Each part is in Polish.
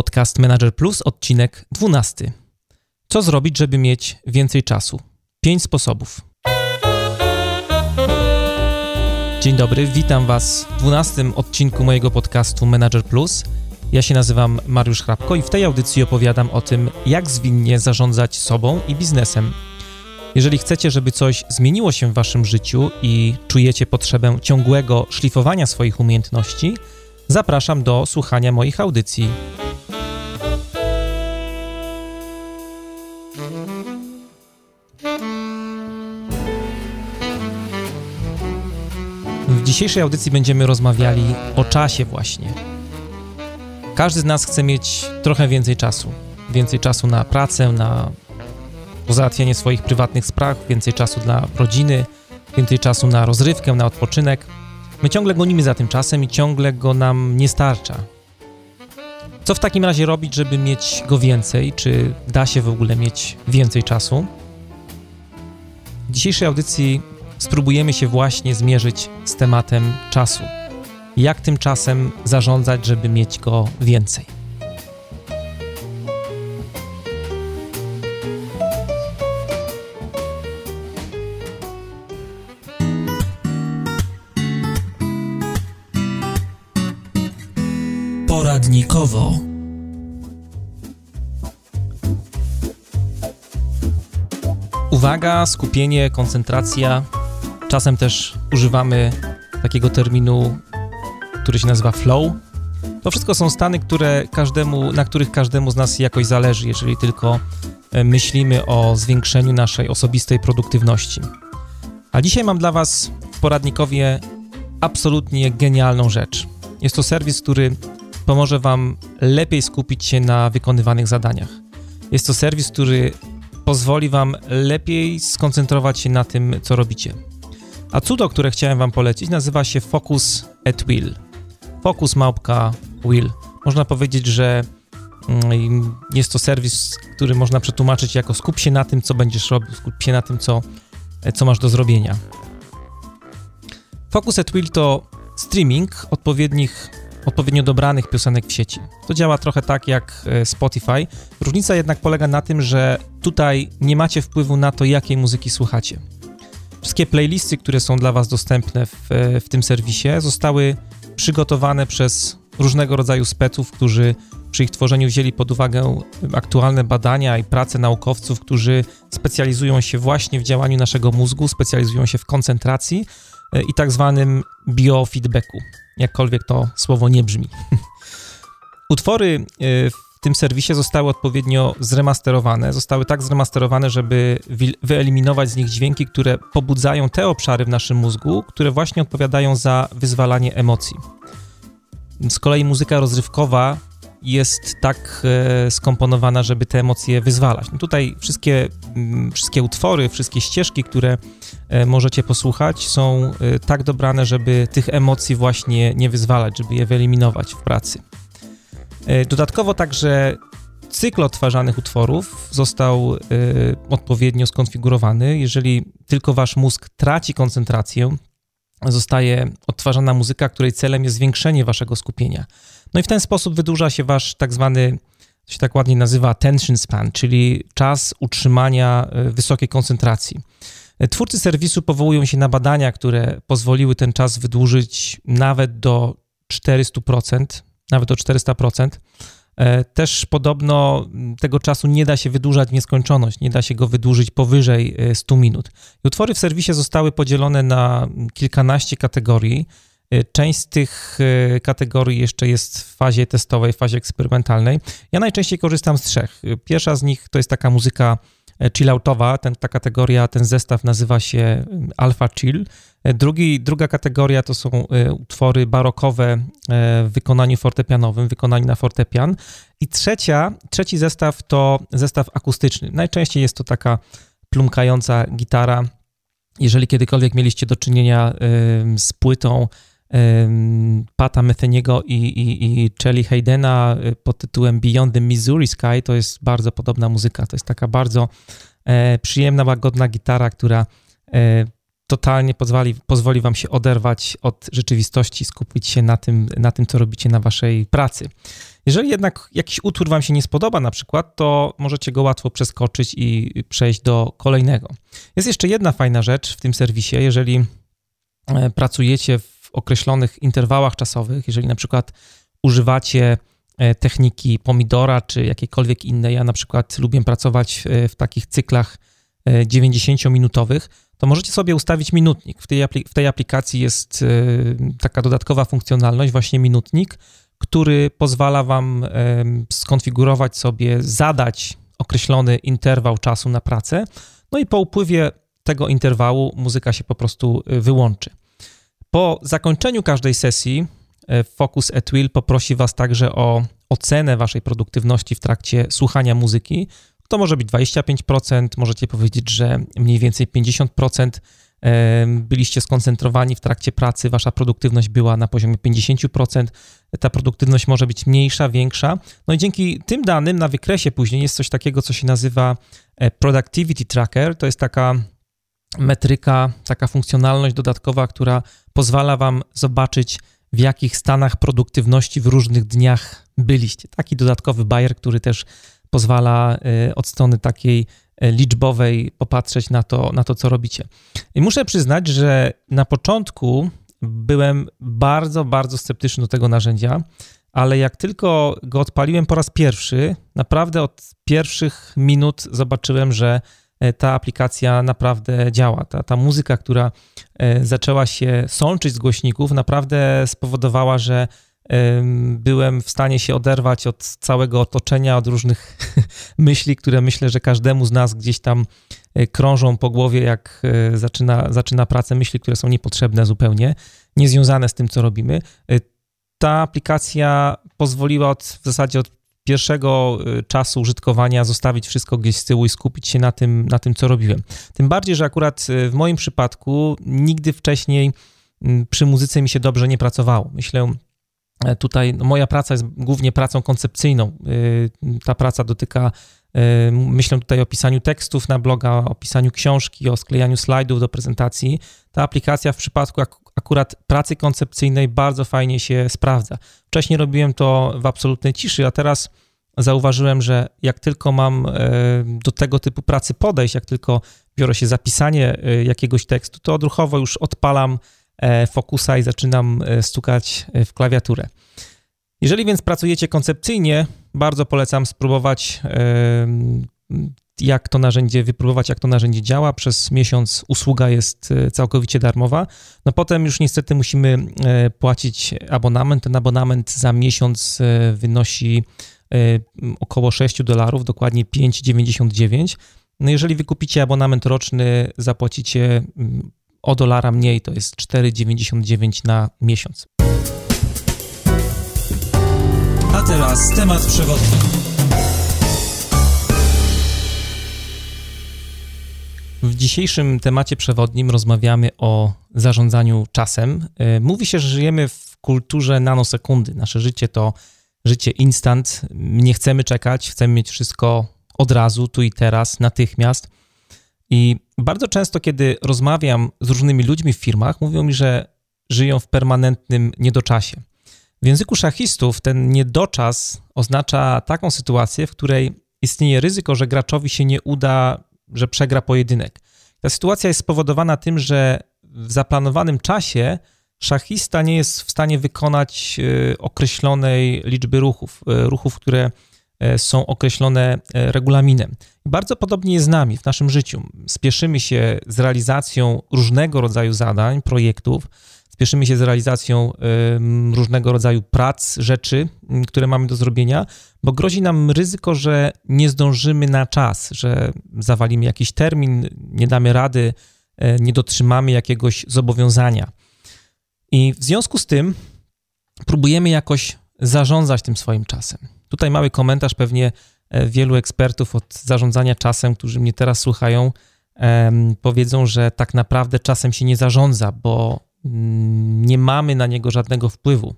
Podcast Manager Plus, odcinek 12. Co zrobić, żeby mieć więcej czasu? Pięć sposobów. Dzień dobry, witam Was w 12 odcinku mojego podcastu Manager Plus. Ja się nazywam Mariusz Hrabko i w tej audycji opowiadam o tym, jak zwinnie zarządzać sobą i biznesem. Jeżeli chcecie, żeby coś zmieniło się w Waszym życiu i czujecie potrzebę ciągłego szlifowania swoich umiejętności, zapraszam do słuchania moich audycji. Dzisiejszej audycji będziemy rozmawiali o czasie właśnie. Każdy z nas chce mieć trochę więcej czasu. Więcej czasu na pracę, na załatwianie swoich prywatnych spraw, więcej czasu dla rodziny, więcej czasu na rozrywkę, na odpoczynek. My ciągle gonimy za tym czasem i ciągle go nam nie starcza. Co w takim razie robić, żeby mieć go więcej? Czy da się w ogóle mieć więcej czasu? W dzisiejszej audycji spróbujemy się właśnie zmierzyć z tematem czasu. Jak tym czasem zarządzać, żeby mieć go więcej? Poradnikowo. Uwaga, skupienie, koncentracja. Czasem też używamy takiego terminu, który się nazywa flow. To wszystko są stany, które każdemu, na których każdemu z nas jakoś zależy, jeżeli tylko e, myślimy o zwiększeniu naszej osobistej produktywności. A dzisiaj mam dla Was w poradnikowie absolutnie genialną rzecz. Jest to serwis, który pomoże Wam lepiej skupić się na wykonywanych zadaniach. Jest to serwis, który pozwoli Wam lepiej skoncentrować się na tym, co robicie. A cudo, które chciałem Wam polecić, nazywa się Focus at Will. Focus małpka Will. Można powiedzieć, że mm, jest to serwis, który można przetłumaczyć jako skup się na tym, co będziesz robił, skup się na tym, co, co masz do zrobienia. Focus at Will to streaming odpowiednich odpowiednio dobranych piosenek w sieci. To działa trochę tak jak e, Spotify. Różnica jednak polega na tym, że tutaj nie macie wpływu na to, jakiej muzyki słuchacie. Wszystkie playlisty, które są dla Was dostępne w, e, w tym serwisie, zostały przygotowane przez różnego rodzaju speców, którzy przy ich tworzeniu wzięli pod uwagę aktualne badania i prace naukowców, którzy specjalizują się właśnie w działaniu naszego mózgu, specjalizują się w koncentracji e, i tak zwanym biofeedbacku jakkolwiek to słowo nie brzmi. Utwory y, w tym serwisie zostały odpowiednio zremasterowane. Zostały tak zremasterowane, żeby wyeliminować z nich dźwięki, które pobudzają te obszary w naszym mózgu, które właśnie odpowiadają za wyzwalanie emocji. Z kolei muzyka rozrywkowa jest tak e, skomponowana, żeby te emocje wyzwalać. No tutaj wszystkie, m, wszystkie utwory, wszystkie ścieżki, które e, możecie posłuchać, są e, tak dobrane, żeby tych emocji właśnie nie wyzwalać, żeby je wyeliminować w pracy. E, dodatkowo także cykl odtwarzanych utworów został e, odpowiednio skonfigurowany. Jeżeli tylko wasz mózg traci koncentrację, zostaje odtwarzana muzyka, której celem jest zwiększenie waszego skupienia. No i w ten sposób wydłuża się wasz tak zwany, to się tak ładnie nazywa attention span, czyli czas utrzymania e, wysokiej koncentracji. Twórcy serwisu powołują się na badania, które pozwoliły ten czas wydłużyć nawet do 400%, nawet do 400%. E, też podobno tego czasu nie da się wydłużać w nieskończoność, nie da się go wydłużyć powyżej 100 e, minut. Utwory w serwisie zostały podzielone na kilkanaście kategorii. E, część z tych kategorii jeszcze jest w fazie testowej, w fazie eksperymentalnej. Ja najczęściej korzystam z trzech. Pierwsza z nich to jest taka muzyka chilloutowa, ten, ta kategoria, ten zestaw nazywa się Alpha Chill. Drugi, druga kategoria to są e, utwory barokowe e, w wykonaniu fortepianowym, wykonaniu na fortepian. I trzecia, trzeci zestaw to zestaw akustyczny. Najczęściej jest to taka plumkająca gitara. Jeżeli kiedykolwiek mieliście do czynienia z płytą Pata Metheniego i, i, i Chelly Haydena e, pod tytułem Beyond the Missouri Sky, to jest bardzo podobna muzyka. To jest taka bardzo przyjemna, łagodna gitara, która totalnie pozwoli, pozwoli wam się oderwać od rzeczywistości, skupić się na tym, na tym, co robicie na waszej pracy. Jeżeli jednak jakiś utwór Wam się nie spodoba, na przykład, to możecie go łatwo przeskoczyć i przejść do kolejnego. Jest jeszcze jedna fajna rzecz w tym serwisie. Jeżeli e, pracujecie w określonych interwałach czasowych, jeżeli na przykład używacie e, techniki pomidora czy jakiejkolwiek innej, ja na przykład lubię pracować w takich cyklach 90-minutowych, to możecie sobie ustawić minutnik. W tej, w tej aplikacji jest taka dodatkowa funkcjonalność, właśnie minutnik, który pozwala Wam skonfigurować sobie, zadać określony interwał czasu na pracę. No i po upływie tego interwału muzyka się po prostu wyłączy. Po zakończeniu każdej sesji e, Focus at Will poprosi Was także o ocenę Waszej produktywności w trakcie słuchania muzyki. To może być 25%, możecie powiedzieć, że mniej więcej 50% byliście skoncentrowani w trakcie pracy, wasza produktywność była na poziomie 50%, ta produktywność może być mniejsza, większa. No i dzięki tym danym na wykresie później jest coś takiego, co się nazywa e, Productivity Tracker. To jest taka metryka, taka funkcjonalność dodatkowa, która pozwala wam zobaczyć, w jakich stanach produktywności w różnych dniach byliście. Taki dodatkowy bajer, który też pozwala e, od strony takiej E, liczbowej popatrzeć na to, na to, co robicie. I muszę przyznać, że na początku byłem bardzo, bardzo sceptyczny do tego narzędzia, ale jak tylko go odpaliłem po raz pierwszy, naprawdę od pierwszych minut zobaczyłem, że ta aplikacja naprawdę działa. Ta, ta muzyka, która e, zaczęła się sączyć z głośników, naprawdę spowodowała, że byłem w stanie się oderwać od całego otoczenia, od różnych myśli, które myślę, że każdemu z nas gdzieś tam e, krążą po głowie, jak e, zaczyna, zaczyna pracę, myśli, które są niepotrzebne zupełnie, niezwiązane z tym, co robimy. E, ta aplikacja pozwoliła od, w zasadzie od pierwszego czasu użytkowania zostawić wszystko gdzieś z tyłu i skupić się na tym, na tym, co robiłem. Tym bardziej, że akurat w moim przypadku nigdy wcześniej przy muzyce mi się dobrze nie pracowało. Myślę, E, tutaj no, moja praca jest głównie pracą koncepcyjną. E, ta praca dotyka, myślę tutaj o pisaniu tekstów na bloga, o pisaniu książki, o sklejaniu slajdów do prezentacji. Ta aplikacja w przypadku akurat pracy koncepcyjnej bardzo fajnie się sprawdza. Wcześniej robiłem to w absolutnej ciszy, a teraz zauważyłem, że jak tylko mam do tego typu pracy podejść, jak tylko biorę się za pisanie jakiegoś tekstu, to odruchowo już odpalam E, fokusa i zaczynam e, stukać e, w klawiaturę. Jeżeli więc pracujecie koncepcyjnie, bardzo polecam spróbować jak to narzędzie, wypróbować jak to narzędzie działa. Przez miesiąc usługa jest całkowicie darmowa. No potem już niestety musimy płacić abonament. Ten abonament za miesiąc wynosi około 6 dolarów, dokładnie 5,99. No jeżeli wykupicie abonament roczny, zapłacicie o dolara mniej, to jest 4,99 na miesiąc. A teraz temat przewodni. W dzisiejszym temacie przewodnim rozmawiamy o zarządzaniu czasem. E, mówi się, że żyjemy w kulturze nanosekundy. Nasze życie to życie instant. Nie chcemy czekać, chcemy mieć wszystko od razu, tu i teraz, natychmiast. I bardzo często, kiedy rozmawiam z różnymi ludźmi w firmach, mówią mi, że żyją w permanentnym niedoczasie. W języku szachistów ten niedoczas oznacza taką sytuację, w której istnieje ryzyko, że graczowi się nie uda, że przegra pojedynek. Ta sytuacja jest spowodowana tym, że w zaplanowanym czasie szachista nie jest w stanie wykonać e, określonej liczby ruchów, e, ruchów, które E, są określone regulaminem. Bardzo podobnie jest z nami w naszym życiu. Spieszymy się z realizacją różnego rodzaju zadań, projektów, spieszymy się z realizacją różnego rodzaju prac, rzeczy, które mamy do zrobienia, bo grozi nam ryzyko, że nie zdążymy na czas, że zawalimy jakiś termin, nie damy rady, e, nie dotrzymamy jakiegoś zobowiązania. I w związku z tym próbujemy jakoś zarządzać tym swoim czasem. Tutaj mały komentarz pewnie e, wielu ekspertów od zarządzania czasem, którzy mnie teraz słuchają, powiedzą, że tak naprawdę czasem się nie zarządza, bo nie mamy na niego żadnego wpływu.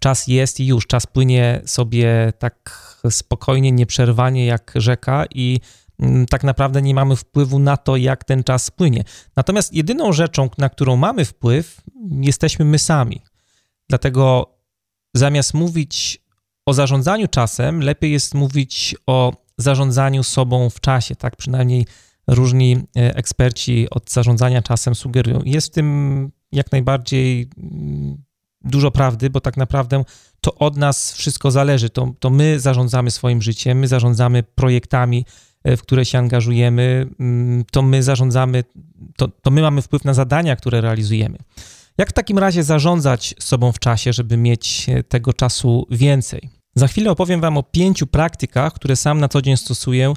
Czas jest i już, czas płynie sobie tak spokojnie, nieprzerwanie jak rzeka i mm, tak naprawdę nie mamy wpływu na to, jak ten czas płynie. Natomiast jedyną rzeczą, na którą mamy wpływ, jesteśmy my sami. Dlatego zamiast mówić o zarządzaniu czasem lepiej jest mówić o zarządzaniu sobą w czasie, tak przynajmniej różni e, eksperci od zarządzania czasem sugerują. Jest w tym jak najbardziej mm, dużo prawdy, bo tak naprawdę to od nas wszystko zależy. To, to my zarządzamy swoim życiem, my zarządzamy projektami, e, w które się angażujemy, mm, to my zarządzamy, to, to my mamy wpływ na zadania, które realizujemy. Jak w takim razie zarządzać sobą w czasie, żeby mieć e, tego czasu więcej? Za chwilę opowiem Wam o pięciu praktykach, które sam na co dzień stosuję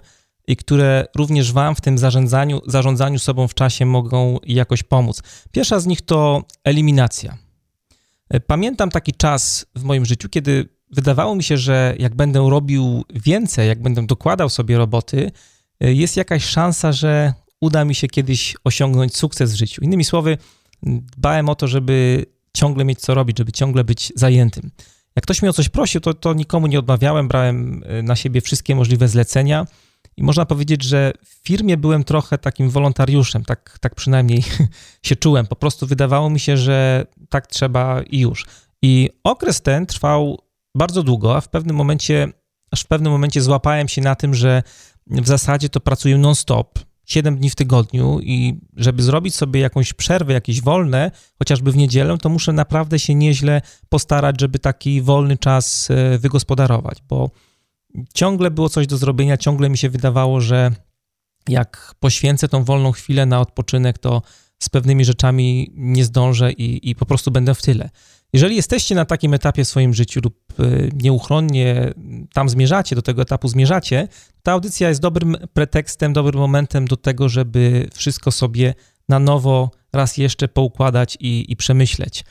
i które również Wam w tym zarządzaniu, zarządzaniu sobą w czasie mogą jakoś pomóc. Pierwsza z nich to eliminacja. E, pamiętam taki czas w moim życiu, kiedy wydawało mi się, że jak będę robił więcej, jak będę dokładał sobie roboty, e, jest jakaś szansa, że uda mi się kiedyś osiągnąć sukces w życiu. Innymi słowy, dbałem o to, żeby ciągle mieć co robić, żeby ciągle być zajętym. Jak ktoś mi o coś prosił, to, to nikomu nie odmawiałem, brałem e, na siebie wszystkie możliwe zlecenia i można powiedzieć, że w firmie byłem trochę takim wolontariuszem, tak, tak przynajmniej się czułem. Po prostu wydawało mi się, że tak trzeba i już. I okres ten trwał bardzo długo, a w pewnym momencie, aż w pewnym momencie złapałem się na tym, że w zasadzie to pracuję non-stop, 7 dni w tygodniu i żeby zrobić sobie jakąś przerwę, jakieś wolne, chociażby w niedzielę, to muszę naprawdę się nieźle postarać, żeby taki wolny czas e, wygospodarować, bo ciągle było coś do zrobienia, ciągle mi się wydawało, że jak poświęcę tą wolną chwilę na odpoczynek, to z pewnymi rzeczami nie zdążę i, i po prostu będę w tyle. Jeżeli jesteście na takim etapie w swoim życiu lub e, nieuchronnie tam zmierzacie, do tego etapu zmierzacie, ta audycja jest dobrym pretekstem, dobrym momentem do tego, żeby wszystko sobie na nowo raz jeszcze poukładać i, i przemyśleć.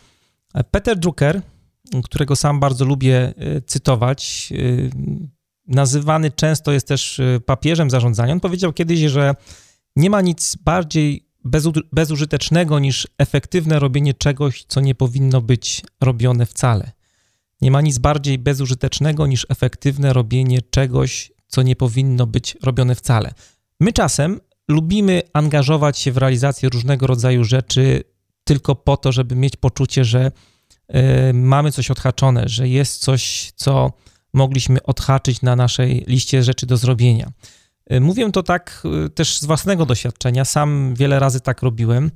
Peter Drucker, którego sam bardzo lubię e, cytować, e, nazywany często jest też papieżem zarządzania. On powiedział kiedyś, że nie ma nic bardziej bezużytecznego niż efektywne robienie czegoś, co nie powinno być robione wcale. Nie ma nic bardziej bezużytecznego niż efektywne robienie czegoś, co nie powinno być robione wcale. My czasem lubimy angażować się w realizację różnego rodzaju rzeczy tylko po to, żeby mieć poczucie, że y, mamy coś odhaczone, że jest coś, co mogliśmy odhaczyć na naszej liście rzeczy do zrobienia. Y, mówię to tak y, też z własnego doświadczenia. Sam wiele razy tak robiłem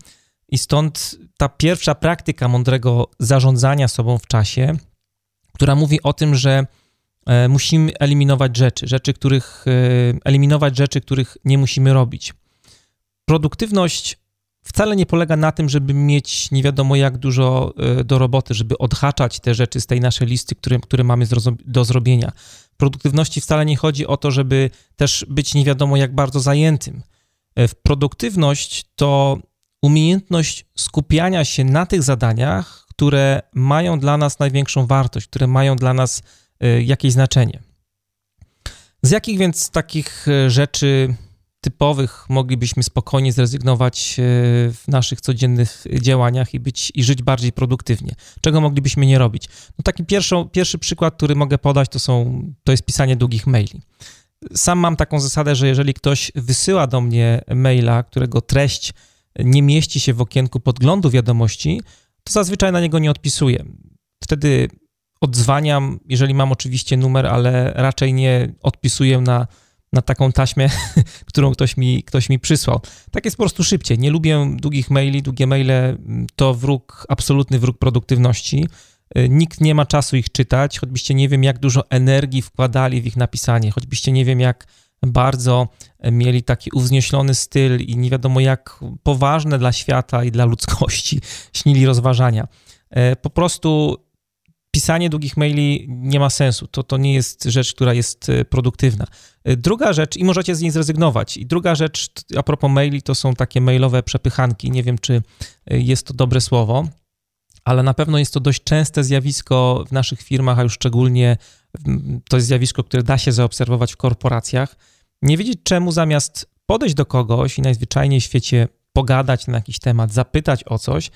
i stąd ta pierwsza praktyka mądrego zarządzania sobą w czasie, która mówi o tym, że e, musimy eliminować rzeczy, rzeczy, których e, eliminować rzeczy, których nie musimy robić. Produktywność wcale nie polega na tym, żeby mieć nie wiadomo jak dużo e, do roboty, żeby odhaczać te rzeczy z tej naszej listy, które, które mamy do zrobienia produktywności wcale nie chodzi o to, żeby też być nie wiadomo jak bardzo zajętym. E, produktywność to umiejętność skupiania się na tych zadaniach, które mają dla nas największą wartość, które mają dla nas e, jakieś znaczenie. Z jakich więc takich rzeczy typowych moglibyśmy spokojnie zrezygnować e, w naszych codziennych działaniach i, być, i żyć bardziej produktywnie. Czego moglibyśmy nie robić? No taki pierwszy, pierwszy przykład, który mogę podać, to, są, to jest pisanie długich maili. Sam mam taką zasadę, że jeżeli ktoś wysyła do mnie maila, którego treść nie mieści się w okienku podglądu wiadomości, to zazwyczaj na niego nie odpisuję. Wtedy odzwaniam, jeżeli mam oczywiście numer, ale raczej nie odpisuję na na taką taśmę, którą ktoś mi, ktoś mi przysłał. Tak jest po prostu szybciej. Nie lubię długich maili. Długie maile mm, to wróg, absolutny wróg produktywności. Y, nikt nie ma czasu ich czytać, choćbyście nie wiem, jak dużo energii wkładali w ich napisanie, choćbyście nie wiem, jak bardzo mieli taki uwznieślony styl i nie wiadomo, jak poważne dla świata i dla ludzkości śnili rozważania. Y, po prostu pisanie długich maili nie ma sensu. To, to nie jest rzecz, która jest e, produktywna. E, druga rzecz, i możecie z niej zrezygnować. I druga rzecz, a propos maili, to są takie mailowe przepychanki. Nie wiem, czy e, jest to dobre słowo, ale na pewno jest to dość częste zjawisko w naszych firmach, a już szczególnie to jest zjawisko, które da się zaobserwować w korporacjach. Nie wiedzieć czemu zamiast podejść do kogoś i najzwyczajniej w świecie pogadać na jakiś temat, zapytać o coś,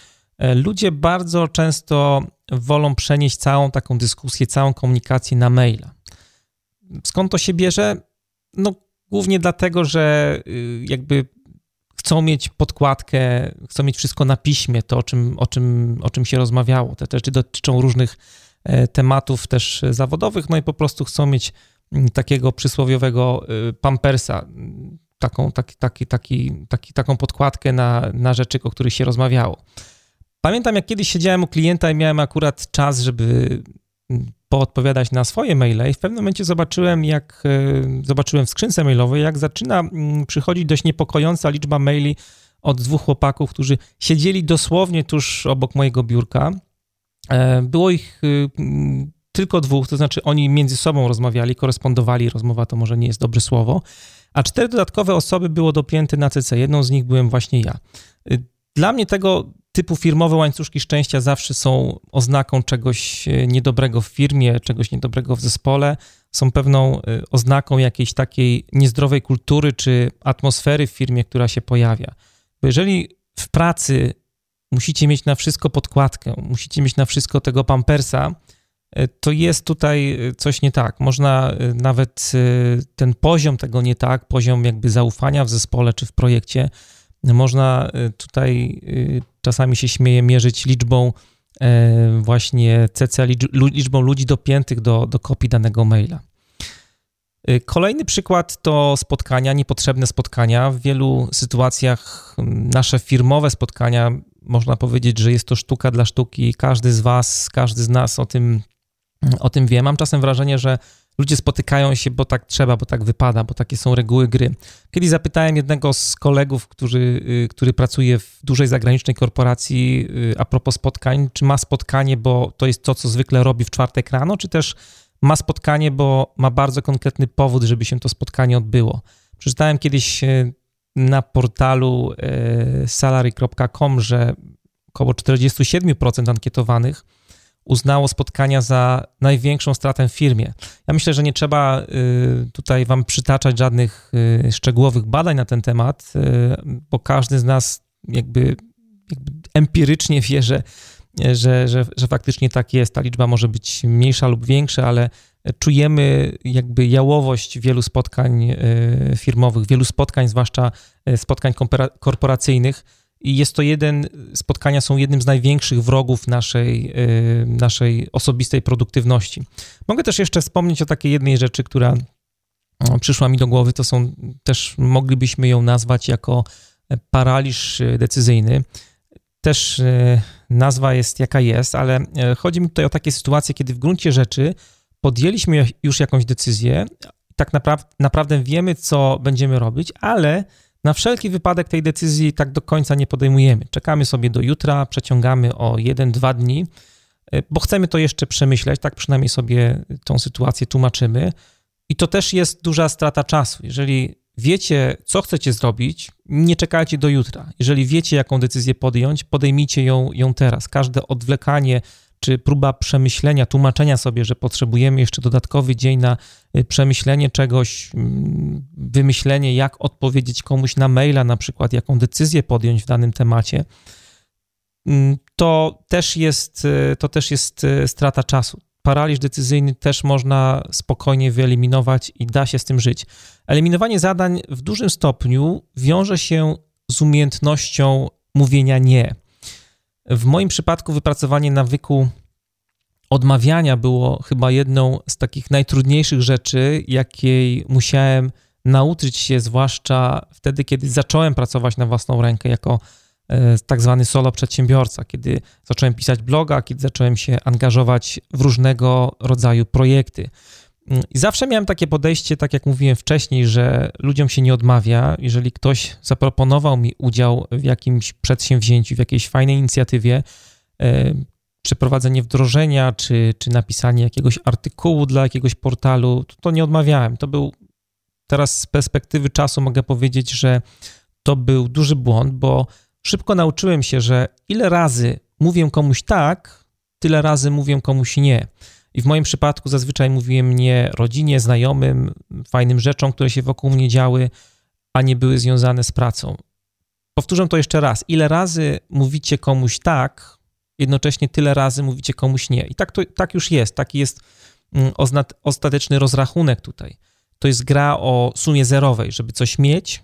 ludzie bardzo często wolą przenieść całą taką dyskusję, całą komunikację na maila. Skąd to się bierze? No, głównie dlatego, że y, jakby chcą mieć podkładkę, chcą mieć wszystko na piśmie, to o czym, o czym, o czym się rozmawiało. Te rzeczy dotyczą różnych tematów też zawodowych, no i po prostu chcą mieć mm, takiego przysłowiowego pampersa, taką, taki, taki, taki, taki, taką podkładkę na, na rzeczy, o których się rozmawiało. Pamiętam, jak kiedyś siedziałem u klienta i miałem akurat czas, żeby poodpowiadać na swoje maile i w pewnym momencie zobaczyłem, jak e, zobaczyłem w skrzynce mailowej, jak zaczyna mm, przychodzić dość niepokojąca liczba maili od dwóch chłopaków, którzy siedzieli dosłownie tuż obok mojego biurka. E, było ich y, mm, tylko dwóch, to znaczy oni między sobą rozmawiali, korespondowali, rozmowa to może nie jest dobre słowo, a cztery dodatkowe osoby było dopięte na CC. Jedną z nich byłem właśnie ja. Y, dla mnie tego typu firmowe łańcuszki szczęścia zawsze są oznaką czegoś e, niedobrego w firmie, czegoś niedobrego w zespole, są pewną e, oznaką jakiejś takiej niezdrowej kultury czy atmosfery w firmie, która się pojawia. Bo jeżeli w pracy musicie mieć na wszystko podkładkę, musicie mieć na wszystko tego pampersa, e, to jest tutaj coś nie tak. Można nawet ten poziom tego nie tak, poziom jakby zaufania w zespole czy w projekcie, można tutaj czasami się śmieje mierzyć liczbą e, właśnie CC, liczbą ludzi dopiętych do, do kopii danego maila. Kolejny przykład to spotkania, niepotrzebne spotkania. W wielu sytuacjach nasze firmowe spotkania, można powiedzieć, że jest to sztuka dla sztuki. Każdy z Was, każdy z nas o tym, o tym wie. Mam czasem wrażenie, że ludzie spotykają się, bo tak trzeba, bo tak wypada, bo takie są reguły gry. Kiedyś zapytałem jednego z kolegów, który, y, który pracuje w dużej zagranicznej korporacji y, a propos spotkań, czy ma spotkanie, bo to jest to, co zwykle robi w czwartek rano, czy też ma spotkanie, bo ma bardzo konkretny powód, żeby się to spotkanie odbyło. Przeczytałem kiedyś y, na portalu salary.com, że około 47% ankietowanych uznało spotkania za największą stratę w firmie. Ja myślę, że nie trzeba y, tutaj Wam przytaczać żadnych y, szczegółowych badań na ten temat, y, bo każdy z nas jakby, jakby empirycznie wie, że, że, że, że faktycznie tak jest. Ta liczba może być mniejsza lub większa, ale czujemy jakby jałowość wielu spotkań firmowych, wielu spotkań, zwłaszcza spotkań korporacyjnych, i jest to jeden, spotkania są jednym z największych wrogów naszej, y, naszej osobistej produktywności. Mogę też jeszcze wspomnieć o takiej jednej rzeczy, która przyszła mi do głowy, to są też, moglibyśmy ją nazwać jako paraliż decyzyjny. Też y, nazwa jest jaka jest, ale y, chodzi mi tutaj o takie sytuacje, kiedy w gruncie rzeczy podjęliśmy już jakąś decyzję, tak naprawdę, naprawdę wiemy, co będziemy robić, ale na wszelki wypadek tej decyzji tak do końca nie podejmujemy. Czekamy sobie do jutra, przeciągamy o 1-2 dni, e, bo chcemy to jeszcze przemyśleć, tak przynajmniej sobie tą sytuację tłumaczymy. I to też jest duża strata czasu. Jeżeli wiecie, co chcecie zrobić, nie czekajcie do jutra. Jeżeli wiecie, jaką decyzję podjąć, podejmijcie ją, ją teraz. Każde odwlekanie czy próba przemyślenia, tłumaczenia sobie, że potrzebujemy jeszcze dodatkowy dzień na y, przemyślenie czegoś, mm, wymyślenie, jak odpowiedzieć komuś na maila, na przykład, jaką decyzję podjąć w danym temacie, mm, to też jest, y, to też jest y, strata czasu. Paraliż decyzyjny też można spokojnie wyeliminować i da się z tym żyć. Eliminowanie zadań w dużym stopniu wiąże się z umiejętnością mówienia nie. W moim przypadku wypracowanie nawyku odmawiania było chyba jedną z takich najtrudniejszych rzeczy, jakiej musiałem nauczyć się, zwłaszcza wtedy, kiedy zacząłem pracować na własną rękę jako e, tak zwany solo przedsiębiorca, kiedy zacząłem pisać bloga, kiedy zacząłem się angażować w różnego rodzaju projekty. I zawsze miałem takie podejście, tak jak mówiłem wcześniej, że ludziom się nie odmawia. Jeżeli ktoś zaproponował mi udział w jakimś przedsięwzięciu, w jakiejś fajnej inicjatywie, e, przeprowadzenie wdrożenia, czy, czy napisanie jakiegoś artykułu dla jakiegoś portalu, to, to nie odmawiałem. To był, teraz z perspektywy czasu mogę powiedzieć, że to był duży błąd, bo szybko nauczyłem się, że ile razy mówię komuś tak, tyle razy mówię komuś nie. I w moim przypadku zazwyczaj mówiłem nie rodzinie, znajomym, fajnym rzeczom, które się wokół mnie działy, a nie były związane z pracą. Powtórzę to jeszcze raz. Ile razy mówicie komuś tak, jednocześnie tyle razy mówicie komuś nie. I tak, to, tak już jest. Taki jest mm, ostateczny rozrachunek tutaj. To jest gra o sumie zerowej. Żeby coś mieć,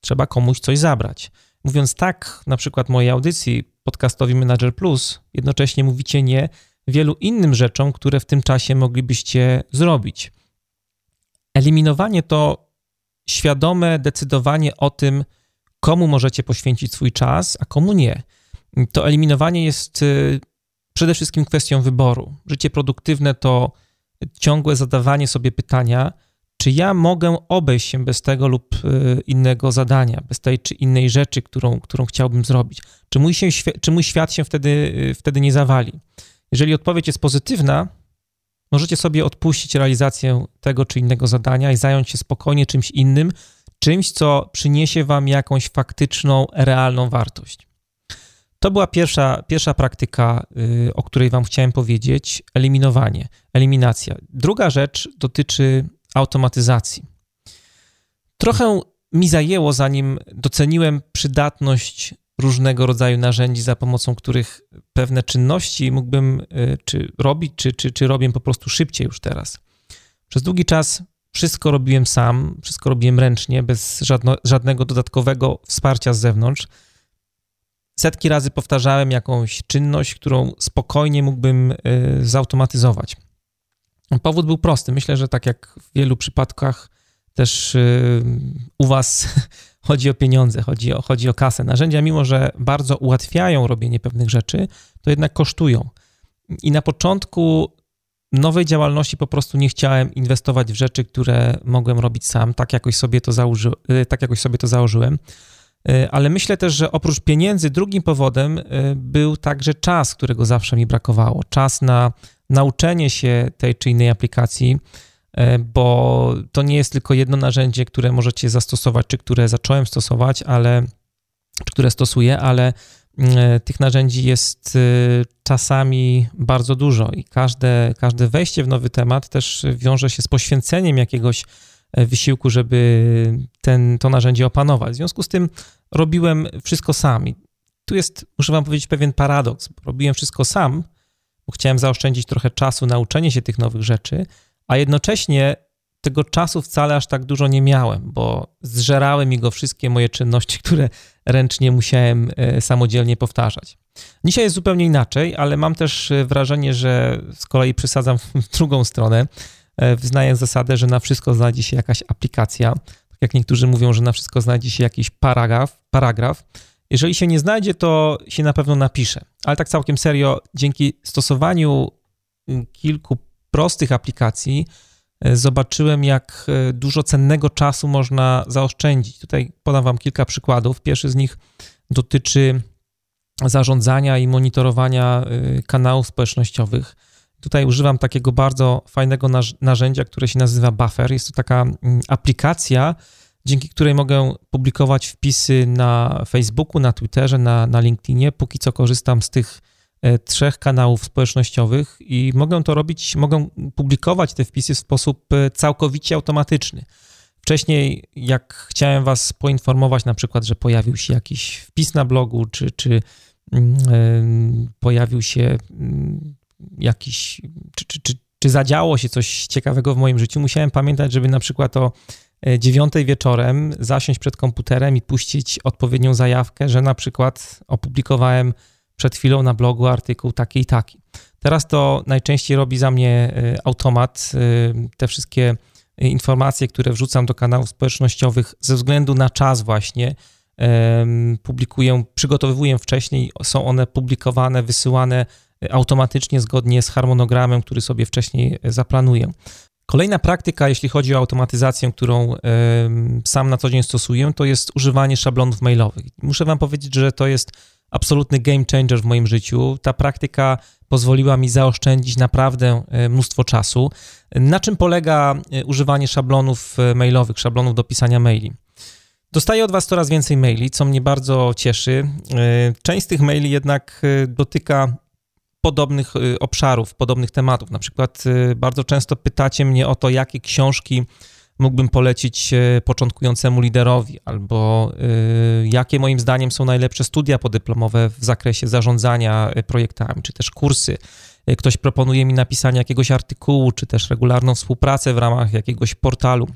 trzeba komuś coś zabrać. Mówiąc tak, na przykład mojej audycji podcastowi Manager Plus, jednocześnie mówicie nie wielu innym rzeczom, które w tym czasie moglibyście zrobić. Eliminowanie to świadome decydowanie o tym, komu możecie poświęcić swój czas, a komu nie. To eliminowanie jest y, przede wszystkim kwestią wyboru. Życie produktywne to ciągłe zadawanie sobie pytania, czy ja mogę obejść się bez tego lub y, innego zadania, bez tej czy innej rzeczy, którą, którą chciałbym zrobić? Czy mój, się, czy mój świat się wtedy, y, wtedy nie zawali? Jeżeli odpowiedź jest pozytywna, możecie sobie odpuścić realizację tego czy innego zadania i zająć się spokojnie czymś innym, czymś, co przyniesie wam jakąś faktyczną, realną wartość. To była pierwsza, pierwsza praktyka, y, o której Wam chciałem powiedzieć eliminowanie, eliminacja. Druga rzecz dotyczy automatyzacji. Trochę mi zajęło, zanim doceniłem przydatność różnego rodzaju narzędzi, za pomocą których pewne czynności mógłbym y, czy robić, czy, czy, czy robię po prostu szybciej już teraz. Przez długi czas wszystko robiłem sam, wszystko robiłem ręcznie, bez żadno, żadnego dodatkowego wsparcia z zewnątrz setki razy powtarzałem jakąś czynność, którą spokojnie mógłbym y, zautomatyzować. Powód był prosty. Myślę, że tak jak w wielu przypadkach też y, u Was chodzi o pieniądze, chodzi o, chodzi o kasę. Narzędzia, mimo że bardzo ułatwiają robienie pewnych rzeczy, to jednak kosztują. I na początku nowej działalności po prostu nie chciałem inwestować w rzeczy, które mogłem robić sam, tak jakoś sobie to, założy, y, tak jakoś sobie to założyłem. E, ale myślę też, że oprócz pieniędzy, drugim powodem e, był także czas, którego zawsze mi brakowało. Czas na nauczenie się tej czy innej aplikacji, bo to nie jest tylko jedno narzędzie, które możecie zastosować, czy które zacząłem stosować, ale które stosuję, ale tych narzędzi jest czasami bardzo dużo i każde, każde wejście w nowy temat też wiąże się z poświęceniem jakiegoś E, wysiłku, żeby ten, to narzędzie opanować. W związku z tym robiłem wszystko sam. I tu jest, muszę wam powiedzieć, pewien paradoks. Robiłem wszystko sam, bo chciałem zaoszczędzić trochę czasu na uczenie się tych nowych rzeczy, a jednocześnie tego czasu wcale aż tak dużo nie miałem, bo zżerały mi go wszystkie moje czynności, które ręcznie musiałem e, samodzielnie powtarzać. Dzisiaj jest zupełnie inaczej, ale mam też e, wrażenie, że z kolei przesadzam w drugą stronę E, wyznaję zasadę, że na wszystko znajdzie się jakaś aplikacja. Tak jak niektórzy mówią, że na wszystko znajdzie się jakiś paragraf, paragraf. Jeżeli się nie znajdzie, to się na pewno napisze. Ale tak całkiem serio, dzięki stosowaniu kilku prostych aplikacji, e, zobaczyłem, jak e, dużo cennego czasu można zaoszczędzić. Tutaj podam Wam kilka przykładów. Pierwszy z nich dotyczy zarządzania i monitorowania kanałów społecznościowych. Tutaj używam takiego bardzo fajnego narzędzia, które się nazywa Buffer. Jest to taka mm, aplikacja, dzięki której mogę publikować wpisy na Facebooku, na Twitterze, na, na LinkedInie. Póki co korzystam z tych e, trzech kanałów społecznościowych i mogę to robić, mogę publikować te wpisy w sposób e, całkowicie automatyczny. Wcześniej, jak chciałem Was poinformować, na przykład, że pojawił się jakiś wpis na blogu, czy, czy yy, pojawił się yy, jakiś, czy, czy, czy, czy zadziało się coś ciekawego w moim życiu, musiałem pamiętać, żeby na przykład o e, dziewiątej wieczorem zasiąść przed komputerem i puścić odpowiednią zajawkę, że na przykład opublikowałem przed chwilą na blogu artykuł taki i taki. Teraz to najczęściej robi za mnie e, automat. E, te wszystkie informacje, które wrzucam do kanałów społecznościowych ze względu na czas właśnie publikuję, przygotowuję wcześniej, są one publikowane, wysyłane automatycznie zgodnie z harmonogramem, który sobie wcześniej zaplanuję. Kolejna praktyka, jeśli chodzi o automatyzację, którą sam na co dzień stosuję, to jest używanie szablonów mailowych. Muszę Wam powiedzieć, że to jest absolutny game changer w moim życiu. Ta praktyka pozwoliła mi zaoszczędzić naprawdę e, mnóstwo czasu. Na czym polega e, używanie szablonów mailowych, szablonów do pisania maili? Dostaję od Was coraz więcej maili, co mnie bardzo cieszy. Część z tych maili jednak dotyka podobnych obszarów, podobnych tematów. Na przykład bardzo często pytacie mnie o to, jakie książki mógłbym polecić y, początkującemu liderowi, albo jakie moim zdaniem są najlepsze studia podyplomowe w zakresie zarządzania projektami, czy też kursy. Ktoś proponuje mi napisanie jakiegoś artykułu, czy też regularną współpracę w ramach jakiegoś portalu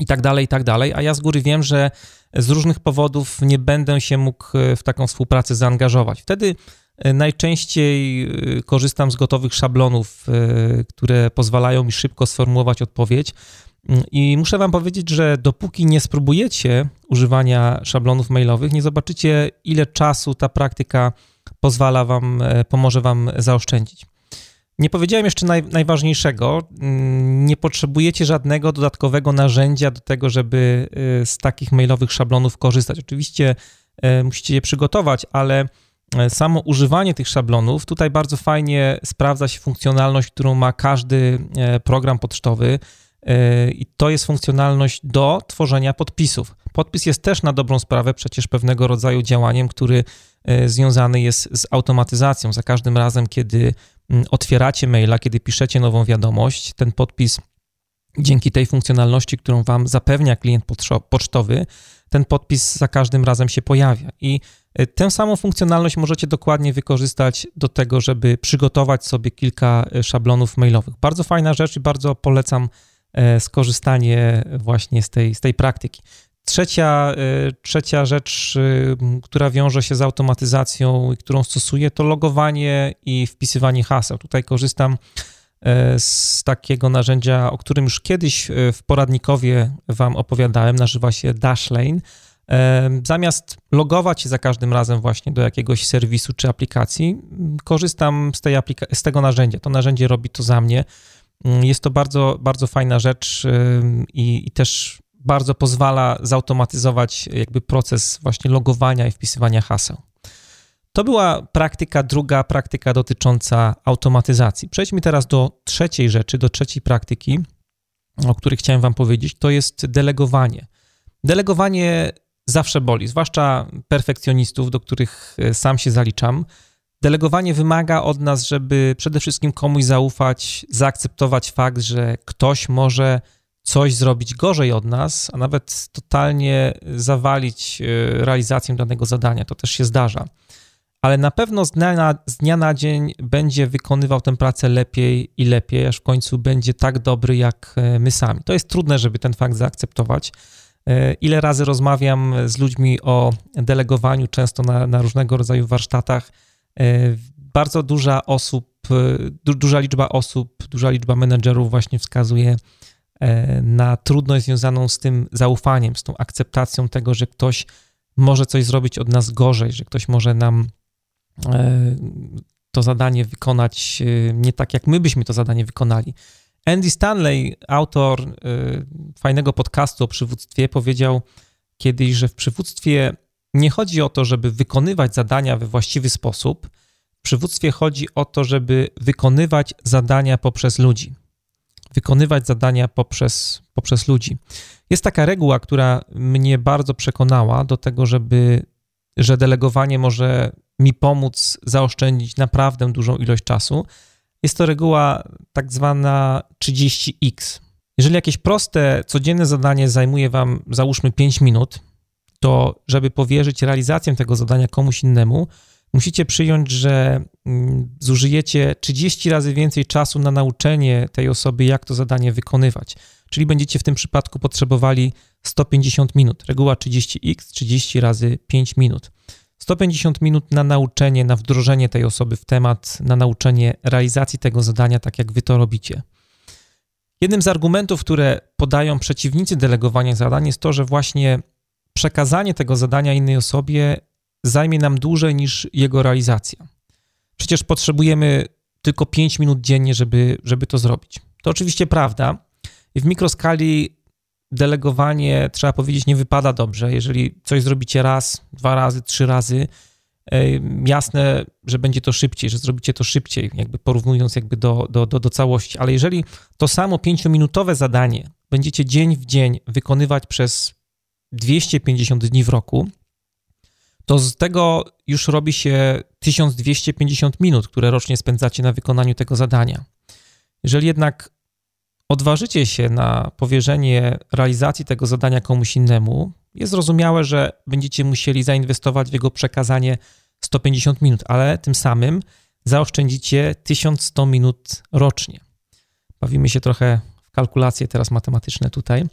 i tak dalej, i tak dalej, a ja z góry wiem, że z różnych powodów nie będę się mógł w taką współpracę zaangażować. Wtedy Najczęściej korzystam z gotowych szablonów, które pozwalają mi szybko sformułować odpowiedź. I muszę Wam powiedzieć, że dopóki nie spróbujecie używania szablonów mailowych, nie zobaczycie, ile czasu ta praktyka pozwala Wam, pomoże Wam zaoszczędzić. Nie powiedziałem jeszcze naj, najważniejszego. Mm, nie potrzebujecie żadnego dodatkowego narzędzia do tego, żeby y, z takich mailowych szablonów korzystać. Oczywiście y, musicie je przygotować, ale samo używanie tych szablonów, tutaj bardzo fajnie sprawdza się funkcjonalność, którą ma każdy program pocztowy. I to jest funkcjonalność do tworzenia podpisów. Podpis jest też na dobrą sprawę przecież pewnego rodzaju działaniem, który związany jest z automatyzacją. Za każdym razem, kiedy Mm, otwieracie maila, kiedy piszecie nową wiadomość, ten podpis dzięki tej funkcjonalności, którą Wam zapewnia klient pocztowy, ten podpis za każdym razem się pojawia. I y, tę samą funkcjonalność możecie dokładnie wykorzystać do tego, żeby przygotować sobie kilka szablonów mailowych. Bardzo fajna rzecz i bardzo polecam e, skorzystanie właśnie z tej, z tej praktyki. Trzecia, y, trzecia rzecz, y, która wiąże się z automatyzacją i którą stosuję, to logowanie i wpisywanie haseł. Tutaj korzystam e, z takiego narzędzia, o którym już kiedyś e, w poradnikowie Wam opowiadałem, nazywa się Dashlane. E, zamiast logować się za każdym razem właśnie do jakiegoś serwisu czy aplikacji, korzystam z, tej aplika- z tego narzędzia. To narzędzie robi to za mnie. Mm, jest to bardzo, bardzo fajna rzecz i, i też bardzo pozwala zautomatyzować jakby proces właśnie logowania i wpisywania haseł. To była praktyka, druga praktyka dotycząca automatyzacji. Przejdźmy teraz do trzeciej rzeczy, do trzeciej praktyki, o której chciałem Wam powiedzieć, to jest delegowanie. Delegowanie zawsze boli, zwłaszcza perfekcjonistów, do których e, sam się zaliczam. Delegowanie wymaga od nas, żeby przede wszystkim komuś zaufać, zaakceptować fakt, że ktoś może coś zrobić gorzej od nas, a nawet totalnie zawalić e, realizację danego zadania. To też się zdarza. Ale na pewno z dnia na, z dnia na dzień będzie wykonywał tę pracę lepiej i lepiej, aż w końcu będzie tak dobry jak e, my sami. To jest trudne, żeby ten fakt zaakceptować. E, ile razy rozmawiam z ludźmi o delegowaniu, często na, na różnego rodzaju warsztatach. Bardzo duża osób, duża liczba osób, duża liczba menedżerów właśnie wskazuje E, na trudność związaną z tym zaufaniem, z tą akceptacją tego, że ktoś może coś zrobić od nas gorzej, że ktoś może nam e, to zadanie wykonać e, nie tak, jak my byśmy to zadanie wykonali. Andy Stanley, autor fajnego podcastu o przywództwie, powiedział kiedyś, że w przywództwie nie chodzi o to, żeby wykonywać zadania we właściwy sposób. W przywództwie chodzi o to, żeby wykonywać zadania poprzez ludzi wykonywać zadania poprzez, poprzez ludzi. Jest taka reguła, która mnie bardzo przekonała do tego, żeby, że delegowanie może mi pomóc zaoszczędzić naprawdę dużą ilość czasu. Jest to reguła tak zwana 30x. Jeżeli jakieś proste, codzienne zadanie zajmuje Wam, załóżmy 5 minut, to żeby powierzyć realizację tego zadania komuś innemu, musicie przyjąć, że mm, zużyjecie 30 razy więcej czasu na nauczenie tej osoby, jak to zadanie wykonywać. Czyli będziecie w tym przypadku potrzebowali 150 minut. Reguła 30x, 30 razy 5 minut. 150 minut na nauczenie, na wdrożenie tej osoby w temat, na nauczenie realizacji tego zadania, tak jak wy to robicie. Jednym z argumentów, które podają przeciwnicy delegowania zadań, jest to, że właśnie przekazanie tego zadania innej osobie zajmie nam dłużej niż jego realizacja. Przecież potrzebujemy tylko 5 minut dziennie, żeby, żeby to zrobić. To oczywiście prawda. W mikroskali delegowanie, trzeba powiedzieć, nie wypada dobrze. Jeżeli coś zrobicie raz, dwa razy, trzy razy, jasne, że będzie to szybciej, że zrobicie to szybciej, jakby porównując jakby do, do, do, do całości. Ale jeżeli to samo pięciominutowe zadanie będziecie dzień w dzień wykonywać przez 250 dni w roku, to z tego już robi się 1250 minut, które rocznie spędzacie na wykonaniu tego zadania. Jeżeli jednak odważycie się na powierzenie realizacji tego zadania komuś innemu, jest zrozumiałe, że będziecie musieli zainwestować w jego przekazanie 150 minut, ale tym samym zaoszczędzicie 1100 minut rocznie. Bawimy się trochę w kalkulacje teraz matematyczne tutaj.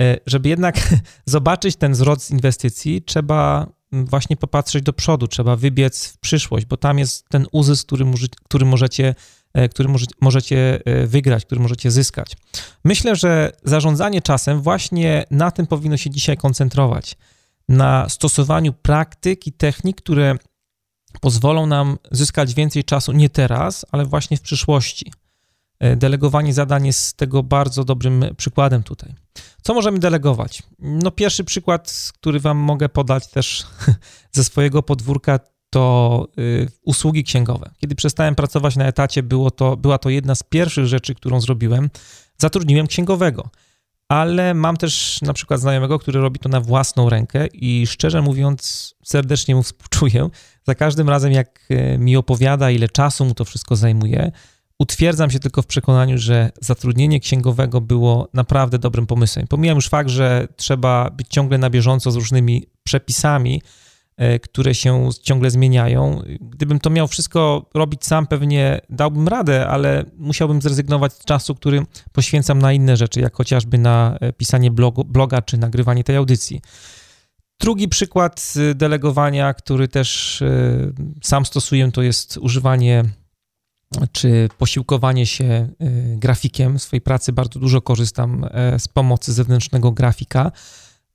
E, żeby jednak zobaczyć ten wzrost inwestycji, trzeba właśnie popatrzeć do przodu, trzeba wybiec w przyszłość, bo tam jest ten uzysk, który, który możecie który możecie wygrać, który możecie zyskać. Myślę, że zarządzanie czasem właśnie na tym powinno się dzisiaj koncentrować. Na stosowaniu praktyk i technik, które pozwolą nam zyskać więcej czasu nie teraz, ale właśnie w przyszłości. E, delegowanie zadań jest tego bardzo dobrym przykładem tutaj. Co możemy delegować? No pierwszy przykład, który wam mogę podać też ze swojego podwórka, to y, usługi księgowe. Kiedy przestałem pracować na etacie, było to, była to jedna z pierwszych rzeczy, którą zrobiłem. Zatrudniłem księgowego, ale mam też na przykład znajomego, który robi to na własną rękę i szczerze mówiąc, serdecznie mu współczuję. Za każdym razem, jak y, mi opowiada, ile czasu mu to wszystko zajmuje, Utwierdzam się tylko w przekonaniu, że zatrudnienie księgowego było naprawdę dobrym pomysłem. Pomijam już fakt, że trzeba być ciągle na bieżąco z różnymi przepisami, e, które się ciągle zmieniają. Gdybym to miał wszystko robić sam, pewnie dałbym radę, ale musiałbym zrezygnować z czasu, który poświęcam na inne rzeczy, jak chociażby na e, pisanie blogu, bloga czy nagrywanie tej audycji. Drugi przykład e, delegowania, który też sam stosuję, to jest używanie czy posiłkowanie się y, grafikiem. W swojej pracy bardzo dużo korzystam e, z pomocy zewnętrznego grafika.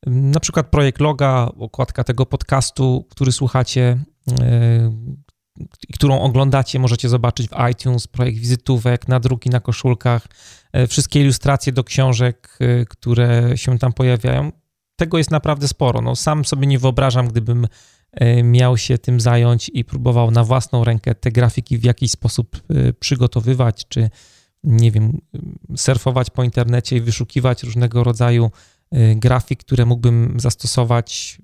Na przykład projekt loga, okładka tego podcastu, który słuchacie i którą oglądacie, możecie zobaczyć w iTunes, projekt wizytówek, nadruki na koszulkach, e, wszystkie ilustracje do książek, e, które się tam pojawiają. Tego jest naprawdę sporo. No, sam sobie nie wyobrażam, gdybym miał się tym zająć i próbował na własną rękę te grafiki w jakiś sposób e, przygotowywać, czy nie wiem, surfować po internecie i wyszukiwać różnego rodzaju e, grafik, które mógłbym zastosować.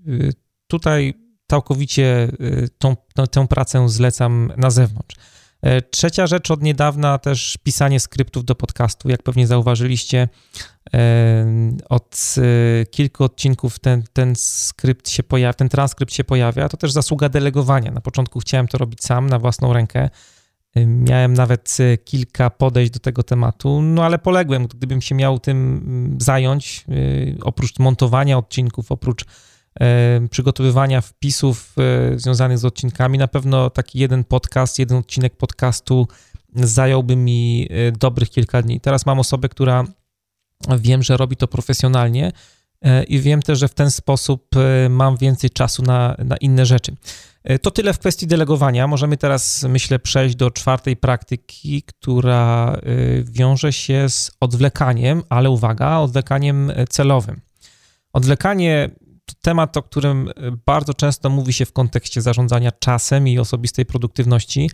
Tutaj całkowicie tą, tę pracę zlecam na zewnątrz. E, trzecia rzecz od niedawna też pisanie skryptów do podcastu. Jak pewnie zauważyliście, e, od e, kilku odcinków ten, ten skrypt się pojawia, ten transkrypt się pojawia. To też zasługa delegowania. Na początku chciałem to robić sam, na własną rękę. Miałem nawet kilka podejść do tego tematu, no ale poległem. Gdybym się miał tym mm, zająć, oprócz montowania odcinków, oprócz przygotowywania wpisów e, związanych z odcinkami. Na pewno taki jeden podcast, jeden odcinek podcastu zająłby mi e, dobrych kilka dni. Teraz mam osobę, która wiem, że robi to profesjonalnie e, i wiem też, że w ten sposób mam więcej czasu na, na inne rzeczy. To tyle w kwestii delegowania. Możemy teraz, myślę, przejść do czwartej praktyki, która wiąże się z odwlekaniem, ale uwaga, odwlekaniem celowym. Odwlekanie temat, o którym e, bardzo często mówi się w kontekście zarządzania czasem i osobistej produktywności.